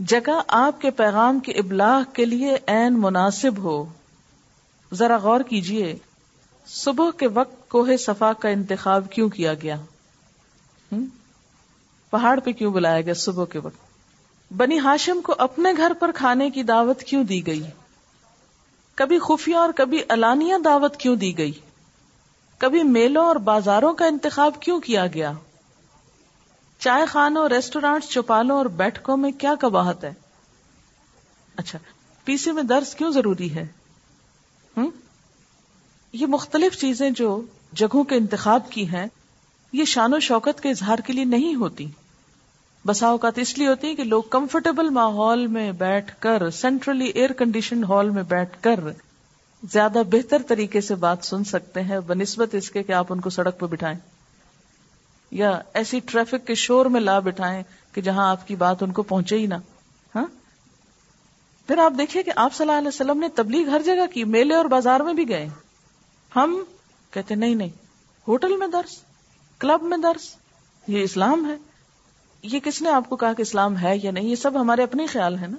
جگہ آپ کے پیغام کے ابلاغ کے لیے عین مناسب ہو۔ ذرا غور کیجیے، صبح کے وقت کوہ صفا کا انتخاب کیوں کیا گیا؟ پہاڑ پہ کیوں بلایا گیا صبح کے وقت؟ بنی ہاشم کو اپنے گھر پر کھانے کی دعوت کیوں دی گئی؟ کبھی خفیہ اور کبھی الانیہ دعوت کیوں دی گئی؟ کبھی میلوں اور بازاروں کا انتخاب کیوں کیا گیا؟ چائے خانوں ریسٹورینٹ چوپالوں اور بیٹھکوں میں کیا کباہت ہے؟ اچھا پی سی میں درس کیوں ضروری ہے؟ یہ مختلف چیزیں جو جگہوں کے انتخاب کی ہیں، یہ شان و شوکت کے اظہار کے لیے نہیں ہوتی۔ بسا اوقات اس لیے ہوتی ہے کہ لوگ کمفرٹیبل ماحول میں بیٹھ کر سینٹرلی ایئر کنڈیشن ہال میں بیٹھ کر زیادہ بہتر طریقے سے بات سن سکتے ہیں، بنسبت اس کے کہ آپ ان کو سڑک پہ بٹھائیں۔ یا ایسی ٹریفک کے شور میں لا بٹھائیں کہ جہاں آپ کی بات ان کو پہنچے ہی نہ۔ ہاں؟ پھر آپ دیکھیے کہ آپ صلی اللہ علیہ وسلم نے تبلیغ ہر جگہ کی، میلے اور بازار میں بھی گئے۔ ہم کہتے نہیں نہیں، ہوٹل میں درس، کلب میں درس، یہ اسلام ہے۔ یہ کس نے آپ کو کہا کہ اسلام ہے یا نہیں؟ یہ سب ہمارے اپنے خیال ہے نا۔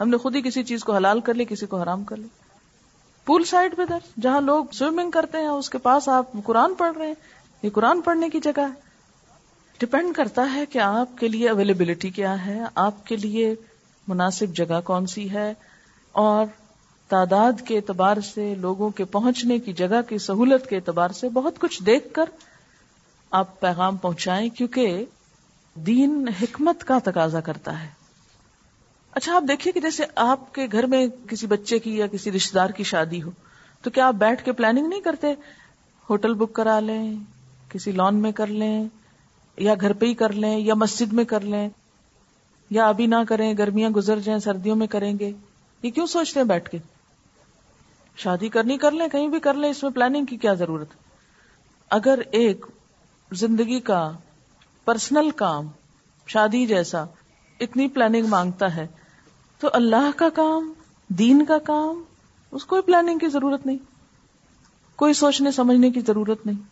ہم نے خود ہی کسی چیز کو حلال کر لی، کسی کو حرام کر لی۔ پول سائڈ پہ در، جہاں لوگ سوئمنگ کرتے ہیں، اس کے پاس آپ قرآن پڑھ رہے ہیں۔ یہ قرآن پڑھنے کی جگہ ہے۔ ڈپینڈ کرتا ہے کہ آپ کے لیے اویلیبلٹی کیا ہے، آپ کے لیے مناسب جگہ کون سی ہے۔ اور تعداد کے اعتبار سے، لوگوں کے پہنچنے کی جگہ کی سہولت کے اعتبار سے بہت کچھ دیکھ کر آپ پیغام پہنچائیں۔ کیونکہ دین حکمت کا تقاضا کرتا ہے۔ اچھا آپ دیکھیے کہ جیسے آپ کے گھر میں کسی بچے کی یا کسی رشتے دار کی شادی ہو، تو کیا آپ بیٹھ کے پلاننگ نہیں کرتے؟ ہوٹل بک کرا لیں، کسی لان میں کر لیں، یا گھر پہ ہی کر لیں، یا مسجد میں کر لیں، یا ابھی نہ کریں، گرمیاں گزر جائیں، سردیوں میں کریں گے۔ یہ کیوں سوچتے ہیں بیٹھ کے؟ شادی کرنی کر لیں، کہیں بھی کر لیں، اس میں پلاننگ کی کیا ضرورت؟ اگر ایک زندگی کا پرسنل کام، شادی جیسا، اتنی پلاننگ مانگتا ہے۔ تو اللہ کا کام، دین کا کام، اس کو پلاننگ کی ضرورت نہیں۔ کوئی سوچنے، سمجھنے کی ضرورت نہیں۔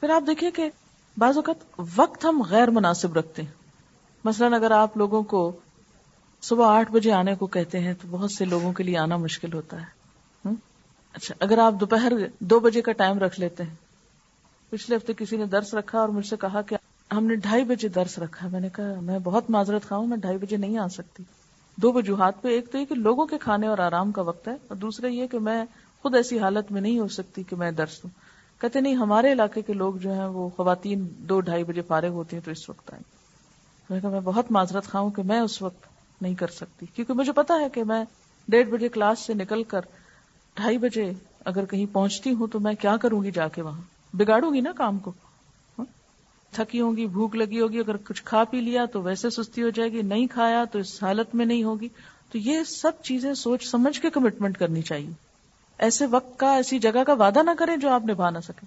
پھر آپ دیکھیے کہ بعض اوقات وقت ہم غیر مناسب رکھتے ہیں۔ مثلاً اگر آپ لوگوں کو صبح آٹھ بجے آنے کو کہتے ہیں تو بہت سے لوگوں کے لیے آنا مشکل ہوتا ہے۔ اچھا اگر آپ دوپہر دو بجے کا ٹائم رکھ لیتے ہیں۔ پچھلے ہفتے کسی نے درس رکھا اور مجھ سے کہا کہ ہم نے ڈھائی بجے درس رکھا میں نے کہا، میں بہت معذرت خواہ میں ڈھائی بجے نہیں آ سکتی۔ دو وجوہات پہ، ایک تو یہ کہ لوگوں کے کھانے اور آرام کا وقت ہے، اور دوسرا یہ کہ میں خود ایسی حالت میں نہیں ہو سکتی کہ میں درس دوں۔ کہتے نہیں، ہمارے علاقے کے لوگ جو ہیں، وہ خواتین دو ڈھائی بجے فارغ ہوتی ہیں تو اس وقت آئیں۔ میں کہا، میں بہت معذرت خواہ کہ میں اس وقت نہیں کر سکتی۔ کیونکہ مجھے پتا ہے کہ میں ڈیڑھ بجے کلاس سے نکل کر ڈھائی بجے اگر کہیں پہنچتی ہوں تو میں کیا کروں گی جا کے وہاں؟ بگاڑوں گی نا کام کو؟ تھکی ہوگی بھوک لگی ہوگی، اگر کچھ کھا پی لیا تو ویسے سستی ہو جائے گی، نہیں کھایا تو اس حالت میں نہیں ہوگی۔ تو یہ سب چیزیں سوچ سمجھ کے کمٹمنٹ کرنی چاہیے۔ ایسے وقت کا، ایسی جگہ کا وعدہ نہ کریں جو آپ نبھا نہ سکیں۔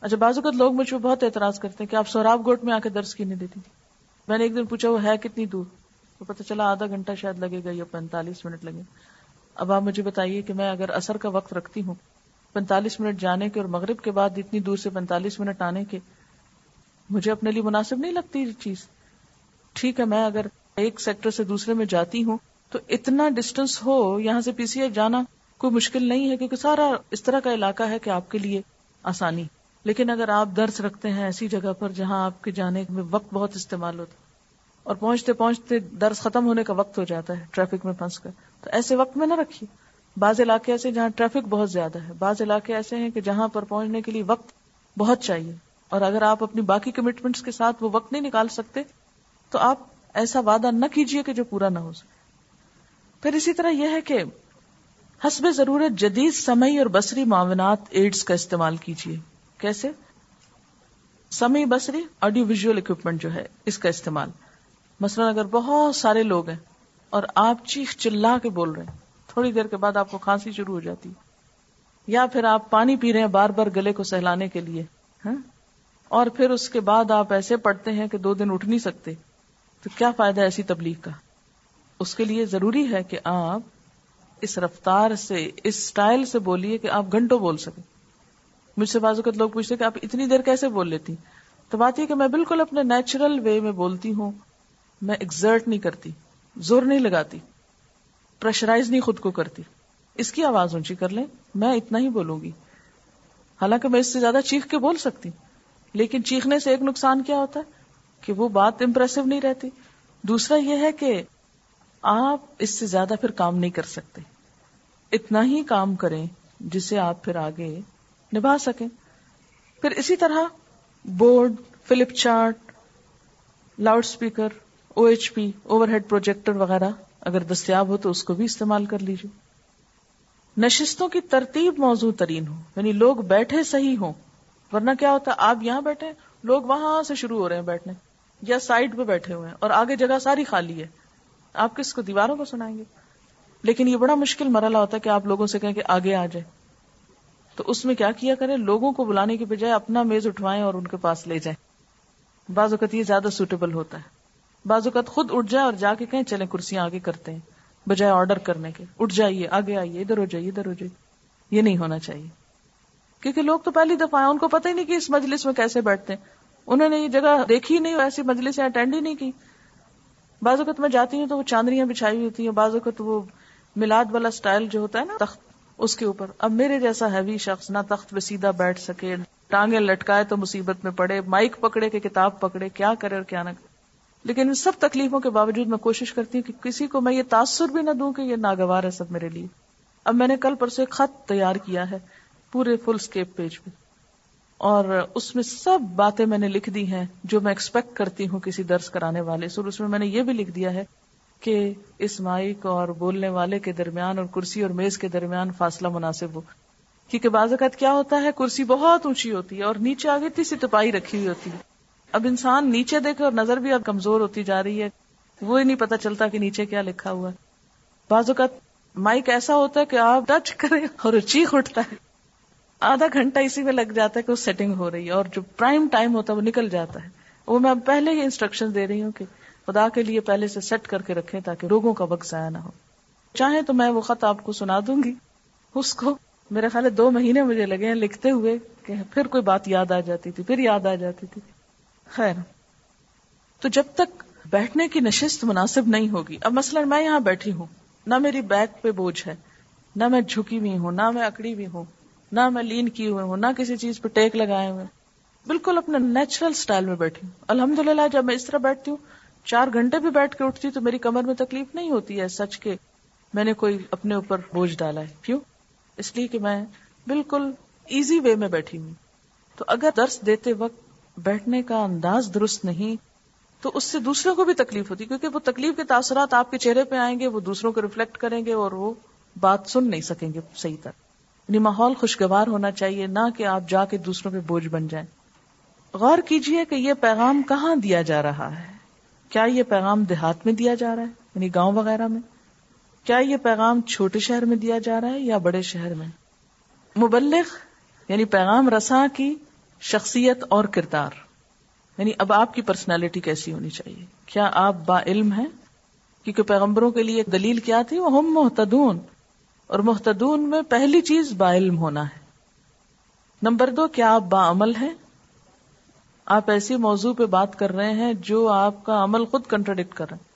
اچھا بازو کا لوگ مجھ پہ بہت اعتراض کرتے ہیں کہ آپ سوراب گوٹ میں آ کے درس کی نہیں دیتی میں نے ایک دن پوچھا، وہ ہے کتنی دور؟ تو پتا چلا آدھا گھنٹہ شاید لگے گا یا پینتالیس منٹ لگے۔ اب آپ مجھے بتائیے کہ میں اگر اثر کا وقت رکھتی ہوں پینتالیس منٹ جانے کے اور مغرب کے بعد اتنی دور سے پینتالیس منٹ آنے کے مجھے اپنے لیے مناسب نہیں لگتی یہ چیز۔ ٹھیک ہے، میں اگر ایک سیکٹر سے دوسرے میں جاتی ہوں تو اتنا ڈسٹینس ہو یہاں سے پی سی ایف جانا کوئی مشکل نہیں ہے، کیونکہ سارا اس طرح کا علاقہ ہے کہ آپ کے لیے آسانی۔ لیکن اگر آپ درس رکھتے ہیں ایسی جگہ پر جہاں آپ کے جانے میں وقت بہت استعمال ہوتا اور پہنچتے پہنچتے درس ختم ہونے کا وقت ہو جاتا ہے ٹریفک میں پھنس کر، تو ایسے وقت میں نہ رکھیے۔ بعض علاقے ایسے جہاں ٹریفک بہت زیادہ ہے، بعض علاقے ایسے ہیں کہ جہاں پر پہنچنے کے لیے وقت بہت چاہیے۔ اور اگر آپ اپنی باقی کمٹمنٹس کے ساتھ وہ وقت نہیں نکال سکتے، تو آپ ایسا وعدہ نہ کیجیے کہ جو پورا نہ ہو سکے۔ پھر اسی طرح یہ ہے کہ حسب ضرورت جدید سمئی اور بصری معاونات ایڈز کا استعمال کیجیے کیسے؟ سمئی بصری، آڈیو ویژل اکوپمنٹ جو ہے، اس کا استعمال۔ مثلا اگر بہت سارے لوگ ہیں اور آپ چیخ چلا کے بول رہے ہیں، تھوڑی دیر کے بعد آپ کو کھانسی شروع ہو جاتی۔ یا پھر آپ پانی پی رہے ہیں بار بار گلے کو سہلانے کے لیے۔ ہاں؟ اور پھر اس کے بعد آپ ایسے پڑھتے ہیں کہ دو دن اٹھ نہیں سکتے تو کیا فائدہ ایسی تبلیغ کا؟ اس کے لیے ضروری ہے کہ آپ اس رفتار سے، اس سٹائل سے بولیے کہ آپ گھنٹوں بول سکیں۔ مجھ سے بازو لوگ پوچھتے کہ آپ اتنی دیر کیسے بول لیتی؟ تو بات یہ کہ میں بالکل اپنے نیچرل وے میں بولتی ہوں، میں ایگزرٹ نہیں کرتی، زور نہیں لگاتی پریشرائز نہیں خود کو کرتی۔ اس کی آواز اونچی کر لیں، میں اتنا ہی بولوں گی۔ حالانکہ میں اس سے زیادہ چیخ کے بول سکتی۔ لیکن چیخنے سے ایک نقصان کیا ہوتا ہے؟ کہ وہ بات امپریسو نہیں رہتی۔ دوسرا یہ ہے کہ آپ اس سے زیادہ پھر کام نہیں کر سکتے۔ اتنا ہی کام کریں جسے آپ پھر آگے نبھا سکیں۔ پھر اسی طرح board, flip chart, loudspeaker O H P, overhead projector وغیرہ اگر دستیاب ہو تو اس کو بھی استعمال کر لیجیے نشستوں کی ترتیب موضوع ترین ہو یعنی لوگ بیٹھے صحیح ہوں۔ ورنہ کیا ہوتا ہے؟ آپ یہاں بیٹھے، لوگ وہاں سے شروع ہو رہے ہیں بیٹھنے، یا سائڈ پہ بیٹھے ہوئے ہیں، اور آگے جگہ ساری خالی ہے۔ آپ کس کو دیواروں کو سنائیں گے؟ لیکن یہ بڑا مشکل مرحلہ ہوتا ہے کہ آپ لوگوں سے کہیں کہ آگے آ جائے تو اس میں کیا کیا کریں؟ لوگوں کو بلانے کے بجائے اپنا میز اٹھوائیں اور ان کے پاس لے جائیں۔ بعض اوقات یہ زیادہ سوٹیبل ہوتا ہے۔ بعض اوقات خود اٹھ جائے اور جا کے کہیں چلیں کرسیاں آگے کرتے ہیں، بجائے آرڈر کرنے کے۔ اٹھ جائیے، آگے آئیے، ادھر ہو جائیے، ادھر ہو جائیے۔ یہ نہیں ہونا چاہیے۔ کیونکہ لوگ تو پہلی دفعہ ان کو پتہ ہی نہیں کہ اس مجلس میں کیسے بیٹھتے ہیں۔ انہوں نے یہ جگہ دیکھی نہیں ایسی مجلس اٹینڈ ہی نہیں کی۔ بعض اوقات میں جاتی ہوں تو وہ چاندنیاں بچھائی ہوتی ہیں، بعض اوقات وہ میلاد والا سٹائل جو ہوتا ہے نا، تخت، اس کے اوپر۔ اب میرے جیسا ہیوی شخص نہ تخت پہ سیدھا بیٹھ سکے، ٹانگیں لٹکائے تو مصیبت میں پڑے، مائک پکڑے کہ کتاب پکڑے، کیا کرے اور کیا نہ کرے۔ لیکن ان سب تکلیفوں کے باوجود میں کوشش کرتی ہوں کہ کسی کو میں یہ تاثر بھی نہ دوں کہ یہ ناگوار ہے سب میرے لیے۔ اب میں نے کل پرسوں ایک خط تیار کیا ہے۔ پورے فل اسکیپ پیج پہ اور اس میں سب باتیں میں نے لکھ دی ہیں جو میں ایکسپیکٹ کرتی ہوں کسی درس کرانے والے۔ سے اس میں میں نے یہ بھی لکھ دیا ہے کہ اس مائک اور بولنے والے کے درمیان اور کرسی اور میز کے درمیان فاصلہ مناسب ہو۔ کیونکہ بعض اوقات کیا ہوتا ہے، کرسی بہت اونچی ہوتی ہے اور نیچے آگے تھی سی تپائی رکھی ہوئی ہوتی ہے۔ اب انسان نیچے دیکھے اور نظر بھی اب کمزور ہوتی جا رہی ہے وہ ہی نہیں پتا چلتا کہ نیچے کیا لکھا ہوا ہے۔ بعض اوقات مائک ایسا ہوتا ہے کہ آپ ٹچ کریں اور چیخ اٹھتا ہے۔ آدھا گھنٹہ اسی میں لگ جاتا ہے کہ وہ سیٹنگ ہو رہی ہے اور جو پرائم ٹائم ہوتا ہے وہ نکل جاتا ہے۔ وہ میں پہلے ہی انسٹرکشن دے رہی ہوں کہ خدا کے لیے پہلے سے سیٹ کر کے رکھیں تاکہ روگوں کا وقت ضائع نہ ہو۔ چاہے تو میں وہ خط آپ کو سنا دوں گی۔ اس کو میرے خیال دو مہینے مجھے لگے ہیں لکھتے ہوئے کہ پھر کوئی بات یاد آ جاتی تھی، پھر یاد آ جاتی تھی۔ خیر۔ تو جب تک بیٹھنے کی نشست مناسب نہیں ہوگی، اب مثلا میں یہاں بیٹھی ہوں۔ نہ میری بیک پہ بوجھ ہے، نہ میں جھکی ہوئی ہوں، نہ میں اکڑی ہوئی ہوں۔ نہ میں لین کی ہوئی ہوں، نہ کسی چیز پہ ٹیک لگائے ہوئے۔ بالکل اپنے نیچرل سٹائل میں بیٹھی ہوں۔ الحمد للہ جب میں اس طرح بیٹھتی ہوں، چار گھنٹے بھی بیٹھ کے اٹھتی تو میری کمر میں تکلیف نہیں ہوتی ہے سچ کے۔ میں نے کوئی اپنے اوپر بوجھ ڈالا ہے۔ کیوں؟ اس لیے کہ میں بالکل ایزی وے میں بیٹھی ہوں۔ تو اگر درس دیتے وقت بیٹھنے کا انداز درست نہیں، تو اس سے دوسروں کو بھی تکلیف ہوتی، کیونکہ وہ تکلیف کے تاثرات آپ کے چہرے پہ آئیں گے، وہ دوسروں کو ریفلیکٹ کریں گے اور وہ بات سن نہیں سکیں گے صحیح طرح۔ یعنی ماحول خوشگوار ہونا چاہیے، نہ کہ آپ جا کے دوسروں پہ بوجھ بن جائیں۔ غور کیجیے کہ یہ پیغام کہاں دیا جا رہا ہے؟ کیا یہ پیغام دیہات میں دیا جا رہا ہے؟ یعنی گاؤں وغیرہ میں؟ کیا یہ پیغام چھوٹے شہر میں دیا جا رہا ہے یا بڑے شہر میں؟ مبلغ یعنی پیغام رساں کی شخصیت اور کردار۔ یعنی اب آپ کی پرسنالٹی کیسی ہونی چاہیے؟ کیا آپ با علم ہیں؟ کیونکہ پیغمبروں کے لیے ایک دلیل کیا تھی؟ وہ ہم محتدون اور محتدون میں پہلی چیز با علم ہونا ہے۔ نمبر دو، کیا آپ با عمل ہیں؟ آپ ایسی موضوع پہ بات کر رہے ہیں جو آپ کا عمل خود کنٹرڈکٹ کر رہے ہیں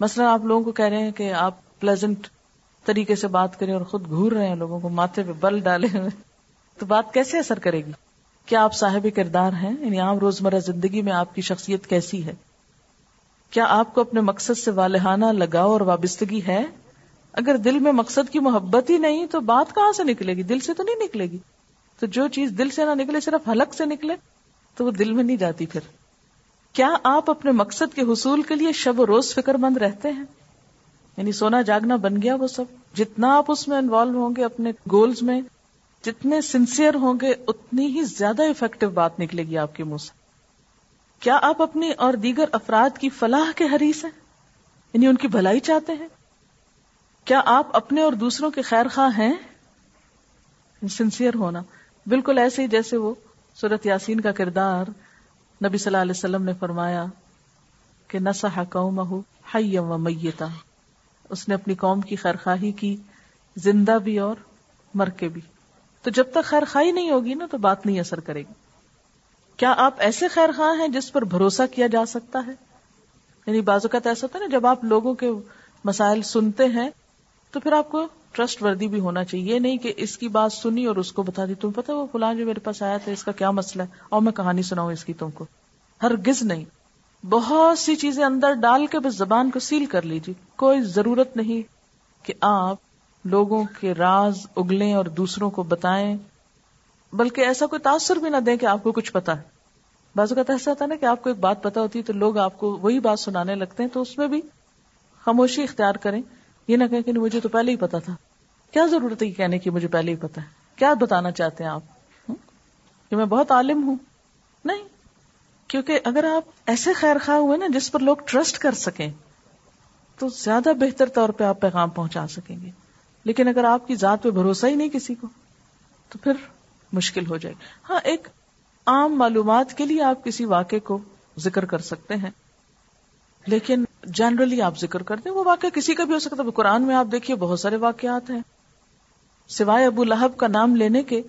مثلا آپ لوگوں کو کہہ رہے ہیں کہ آپ پلیزنٹ طریقے سے بات کریں اور خود گور رہے ہیں، لوگوں کو ماتھے پہ بل ڈالے ہوئے۔ تو بات کیسے اثر کرے گی؟ کیا آپ صاحب کردار ہیں؟ یعنی عام روزمرہ زندگی میں آپ کی شخصیت کیسی ہے؟ کیا آپ کو اپنے مقصد سے والہانہ لگاؤ اور وابستگی ہے؟ اگر دل میں مقصد کی محبت ہی نہیں تو بات کہاں سے نکلے گی؟ دل سے تو نہیں نکلے گی۔ تو جو چیز دل سے نہ نکلے، صرف حلق سے نکلے، تو وہ دل میں نہیں جاتی پھر۔ کیا آپ اپنے مقصد کے حصول کے لیے شب و روز فکر مند رہتے ہیں؟ یعنی سونا جاگنا بن گیا وہ سب۔ جتنا آپ اس میں انوالو ہوں گے، اپنے گولز میں، جتنے سنسیئر ہوں گے، اتنی ہی زیادہ افیکٹو بات نکلے گی آپ کے منہ سے۔ کیا آپ اپنی اور دیگر افراد کی فلاح کے حریث ہیں؟ یعنی ان کی بھلائی چاہتے ہیں؟ کیا آپ اپنے اور دوسروں کے خیر خواہ ہیں؟ سنسیئر ہونا۔ بالکل ایسے ہی جیسے وہ سورت یاسین کا کردار نبی صلی اللہ علیہ وسلم نے فرمایا کہ نسا قوم و میتا۔ اس نے اپنی قوم کی خیر خواہی کی، زندہ بھی اور مر کے بھی۔ تو جب تک خیر خواہی نہیں ہوگی نا، تو بات نہیں اثر کرے گی۔ کیا آپ ایسے خیر خواہ ہیں جس پر بھروسہ کیا جا سکتا ہے؟ یعنی بازو کا ایسا ہوتا ہے نا، جب آپ لوگوں کے مسائل سنتے ہیں تو پھر آپ کو ٹرسٹ وردی بھی ہونا چاہیے۔ یہ نہیں کہ اس کی بات سنی اور اس کو بتا دی۔ تم پتا وہ فلان جو میرے پاس آیا تھا، اس کا کیا مسئلہ ہے؟ اور میں کہانی سناؤں اس کی تم کو۔ ہر گز نہیں۔ بہت سی چیزیں اندر ڈال کے بس زبان کو سیل کر لیجیے۔ کوئی ضرورت نہیں کہ آپ لوگوں کے راز اگلیں اور دوسروں کو بتائیں۔ بلکہ ایسا کوئی تاثر بھی نہ دیں کہ آپ کو کچھ پتا ہے۔ بازو کا ایسا ہوتا ہے نا کہ آپ کو ایک بات پتا ہوتی ہے تو لوگ آپ کو وہی بات سنانے لگتے ہیں تو اس میں بھی خاموشی اختیار کریں۔ یہ نہ کہیں کہ مجھے تو پہلے ہی پتا تھا۔ کیا ضرورت ہے کہنے کی؟ مجھے پہلے ہی پتا ہے۔ کیا بتانا چاہتے ہیں آپ؟ کہ میں بہت عالم ہوں۔ نہیں، کیونکہ اگر آپ ایسے خیر خواہ ہوئے نا جس پر لوگ ٹرسٹ کر سکیں، تو زیادہ بہتر طور پہ آپ پیغام پہنچا سکیں گے۔ لیکن اگر آپ کی ذات پہ بھروسہ ہی نہیں کسی کو، تو پھر مشکل ہو جائے گی۔ ہاں ایک عام معلومات کے لیے آپ کسی واقعے کو ذکر کر سکتے ہیں، لیکن جنرلی آپ ذکر کرتے ہیں وہ واقعہ کسی کا بھی ہو سکتا ہے۔ قرآن میں آپ دیکھیے بہت سارے واقعات ہیں۔ سوائے ابو لہب کا نام لینے کے،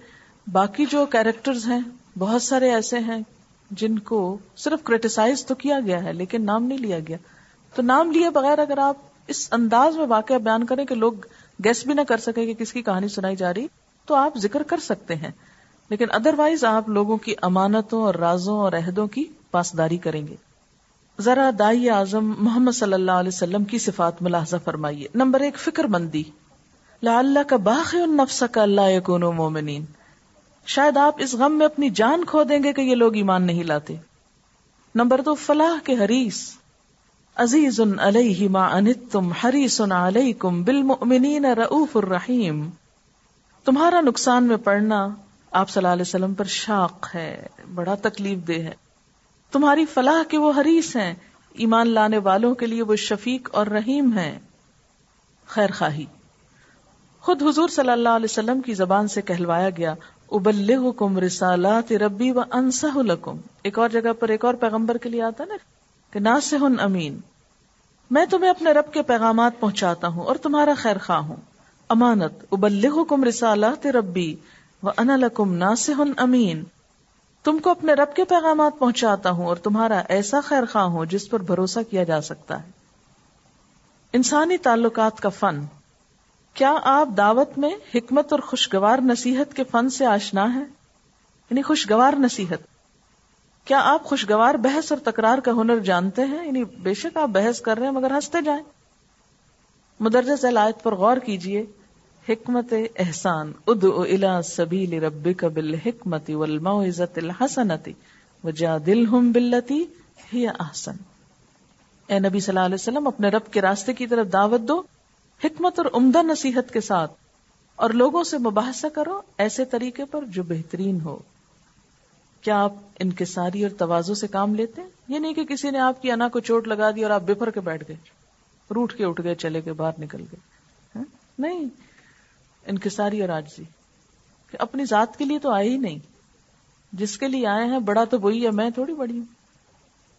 باقی جو کیریکٹرز ہیں، بہت سارے ایسے ہیں جن کو صرف کریٹیسائز تو کیا گیا ہے، لیکن نام نہیں لیا گیا۔ تو نام لیے بغیر اگر آپ اس انداز میں واقعہ بیان کریں کہ لوگ گیس بھی نہ کر سکے کہ کس کی کہانی سنائی جا رہی، تو آپ ذکر کر سکتے ہیں۔ لیکن ادر وائز آپ لوگوں کی امانتوں اور رازوں اور عہدوں کی پاسداری کریں گے۔ ذرا دائی اعظم محمد صلی اللہ علیہ وسلم کی صفات ملاحظہ فرمائیے۔ نمبر ایک، فکر مندی۔ لا اللہ کا باخ نفس کا اللہ کون مومنین۔ شاید آپ اس غم میں اپنی جان کھو دیں گے کہ یہ لوگ ایمان نہیں لاتے۔ نمبر دو، فلاح کے حریث عزیز علیہ ما انتم حریص علیکم بالمؤمنین رؤوف الرحیم۔ تمہارا نقصان میں پڑنا آپ صلی اللہ علیہ وسلم پر شاق ہے، بڑا تکلیف دہ ہے۔ تمہاری فلاح کے وہ حریث ہیں۔ ایمان لانے والوں کے لیے وہ شفیق اور رحیم ہیں۔ خیر خواہی۔ خود حضور صلی اللہ علیہ وسلم کی زبان سے کہلوایا گیا، ابلغکم رسالات ربی و انسہ لکم۔ ایک اور جگہ پر ایک اور پیغمبر کے لیے آتا نا، کہ ناسہ امین۔ میں تمہیں اپنے رب کے پیغامات پہنچاتا ہوں اور تمہارا خیر خواہ ہوں۔ امانت، ابلغکم رسالات ربی و انا لکم ناسہ امین۔ تم کو اپنے رب کے پیغامات پہنچاتا ہوں اور تمہارا ایسا خیر خواہ ہوں جس پر بھروسہ کیا جا سکتا ہے۔ انسانی تعلقات کا فن۔ کیا آپ دعوت میں حکمت اور خوشگوار نصیحت کے فن سے آشنا ہے یعنی خوشگوار نصیحت۔ کیا آپ خوشگوار بحث اور تکرار کا ہنر جانتے ہیں؟ یعنی بے شک آپ بحث کر رہے ہیں مگر ہنستے جائیں۔ مدرجہ ذلائت پر غور کیجیے۔ حکمت احسان ادعو الى سبیل ربک بالحکمت والموعظت الحسنت وجادلہم باللتی ہی احسن۔ اے نبی صلی اللہ علیہ وسلم، اپنے رب کے راستے کی طرف دعوت دو، حکمت اور عمدہ نصیحت کے ساتھ، اور لوگوں سے مباحثہ کرو، ایسے طریقے پر جو بہترین ہو۔ کیا آپ انکساری اور توازو سے کام لیتے ہیں؟ یہ نہیں کہ کسی نے آپ کی انا کو چوٹ لگا دی اور آپ بفر کے بیٹھ گئے، روٹ کے اٹھ گئے، چلے گئے، باہر نکل گئے۔ ہاں؟ نہیں۔ انکساری اور آجزی کہ اپنی ذات کے لیے تو آئے ہی نہیں۔ جس کے لیے آئے ہیں، بڑا تو وہی ہے، میں تھوڑی بڑی ہوں۔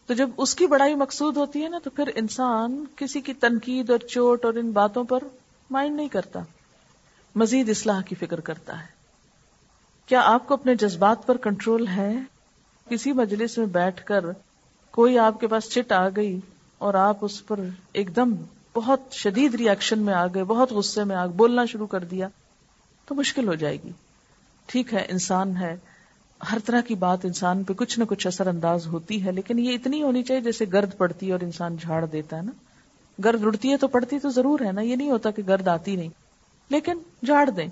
تو جب اس کی بڑائی مقصود ہوتی ہے نا، تو پھر انسان کسی کی تنقید اور چوٹ اور ان باتوں پر مائنڈ نہیں کرتا۔ مزید اصلاح کی فکر کرتا ہے۔ کیا آپ کو اپنے جذبات پر کنٹرول ہے؟ کسی مجلس میں بیٹھ کر کوئی آپ کے پاس چٹ آ گئی اور آپ اس پر ایک دم بہت شدید ریئیکشن میں آ گئے، بہت غصے میں آ بولنا شروع کر دیا۔ تو مشکل ہو جائے گی۔ ٹھیک ہے، انسان ہے۔ ہر طرح کی بات انسان پہ کچھ نہ کچھ اثر انداز ہوتی ہے، لیکن یہ اتنی ہونی چاہیے جیسے گرد پڑتی ہے اور انسان جھاڑ دیتا ہے نا۔ گرد اڑتی ہے تو پڑتی تو ضرور ہے نا، یہ نہیں ہوتا کہ گرد آتی نہیں۔ لیکن جھاڑ دیں۔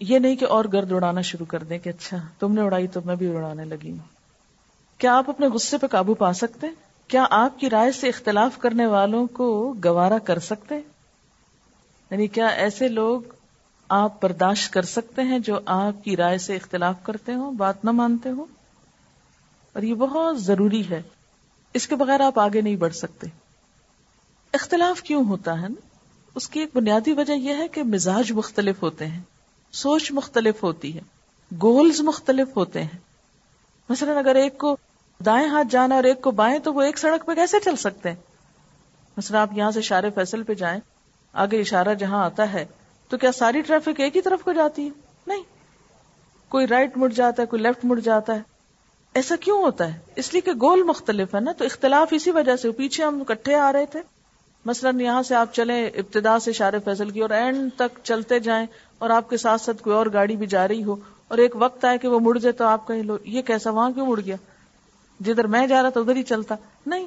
یہ نہیں کہ اور گرد اڑانا شروع کر دیں کہ اچھا تم نے اڑائی تو میں بھی اڑانے لگی ہوں۔ کیا آپ اپنے غصے پہ قابو پا سکتے؟ کیا آپ کی رائے سے اختلاف کرنے والوں کو گوارا کر سکتے؟ یعنی کیا ایسے لوگ آپ برداشت کر سکتے ہیں جو آپ کی رائے سے اختلاف کرتے ہوں، بات نہ مانتے ہوں۔ اور یہ بہت ضروری ہے۔ اس کے بغیر آپ آگے نہیں بڑھ سکتے۔ اختلاف کیوں ہوتا ہے؟ نا اس کی ایک بنیادی وجہ یہ ہے کہ مزاج مختلف ہوتے ہیں، سوچ مختلف ہوتی ہے گولز مختلف ہوتے ہیں۔ مثلا اگر ایک کو دائیں ہاتھ جانا اور ایک کو بائیں، تو وہ ایک سڑک پہ کیسے چل سکتے ہیں؟ مثلا آپ یہاں سے اشارے فیصل پہ جائیں، آگے اشارہ جہاں آتا ہے تو کیا ساری ٹریفک ایک ہی طرف کو جاتی ہے؟ نہیں۔ کوئی رائٹ مڑ جاتا ہے، کوئی لیفٹ مڑ جاتا ہے۔ ایسا کیوں ہوتا ہے؟ اس لیے کہ گول مختلف ہے نا، تو اختلاف اسی وجہ سے۔ پیچھے ہم اکٹھے آ رہے تھے۔ مثلا یہاں سے آپ چلیں ابتدا سے اشارے فیصل کی اور اینڈ تک چلتے جائیں اور آپ کے ساتھ ساتھ کوئی اور گاڑی بھی جا رہی ہو اور ایک وقت آئے کہ وہ مڑ جائے تو آپ کہیں لو، یہ کیسا، وہاں کیوں مڑ گیا؟ جدھر میں جا رہا تھا ادھر ہی چلتا۔ نہیں۔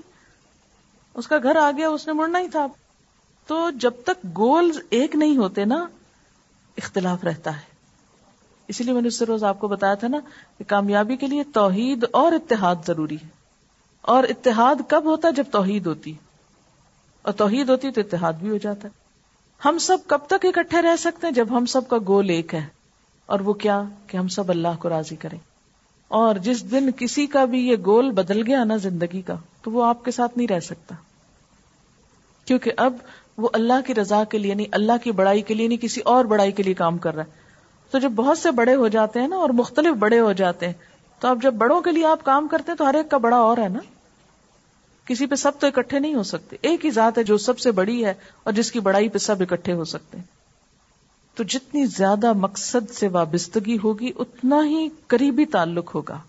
اس کا گھر آ گیا اس نے مڑنا ہی تھا۔ تو جب تک گولز ایک نہیں ہوتے نا، اختلاف رہتا ہے۔ اسی لیے میں نے اس سے روز آپ کو بتایا تھا نا کہ کامیابی کے لیے توحید اور اتحاد ضروری ہے۔ اور اتحاد کب ہوتا ہے؟ جب توحید ہوتی۔ اور توحید ہوتی تو اتحاد بھی ہو جاتا۔ ہے ہم سب کب تک اکٹھے رہ سکتے ہیں؟ جب ہم سب کا گول ایک ہے۔ اور وہ کیا؟ کہ ہم سب اللہ کو راضی کریں۔ اور جس دن کسی کا بھی یہ گول بدل گیا نا زندگی کا، تو وہ آپ کے ساتھ نہیں رہ سکتا۔ کیونکہ اب وہ اللہ کی رضا کے لیے نہیں، اللہ کی بڑائی کے لیے نہیں، کسی اور بڑائی کے لیے کام کر رہا ہے۔ تو جب بہت سے بڑے ہو جاتے ہیں نا اور مختلف بڑے ہو جاتے ہیں، تو اب جب بڑوں کے لیے آپ کام کرتے ہیں تو ہر ایک کا بڑا اور ہے نا۔ کسی پہ سب تو اکٹھے نہیں ہو سکتے۔ ایک ہی ذات ہے جو سب سے بڑی ہے اور جس کی بڑائی پہ سب اکٹھے ہو سکتے ہیں۔ تو جتنی زیادہ مقصد سے وابستگی ہوگی، اتنا ہی قریبی تعلق ہوگا۔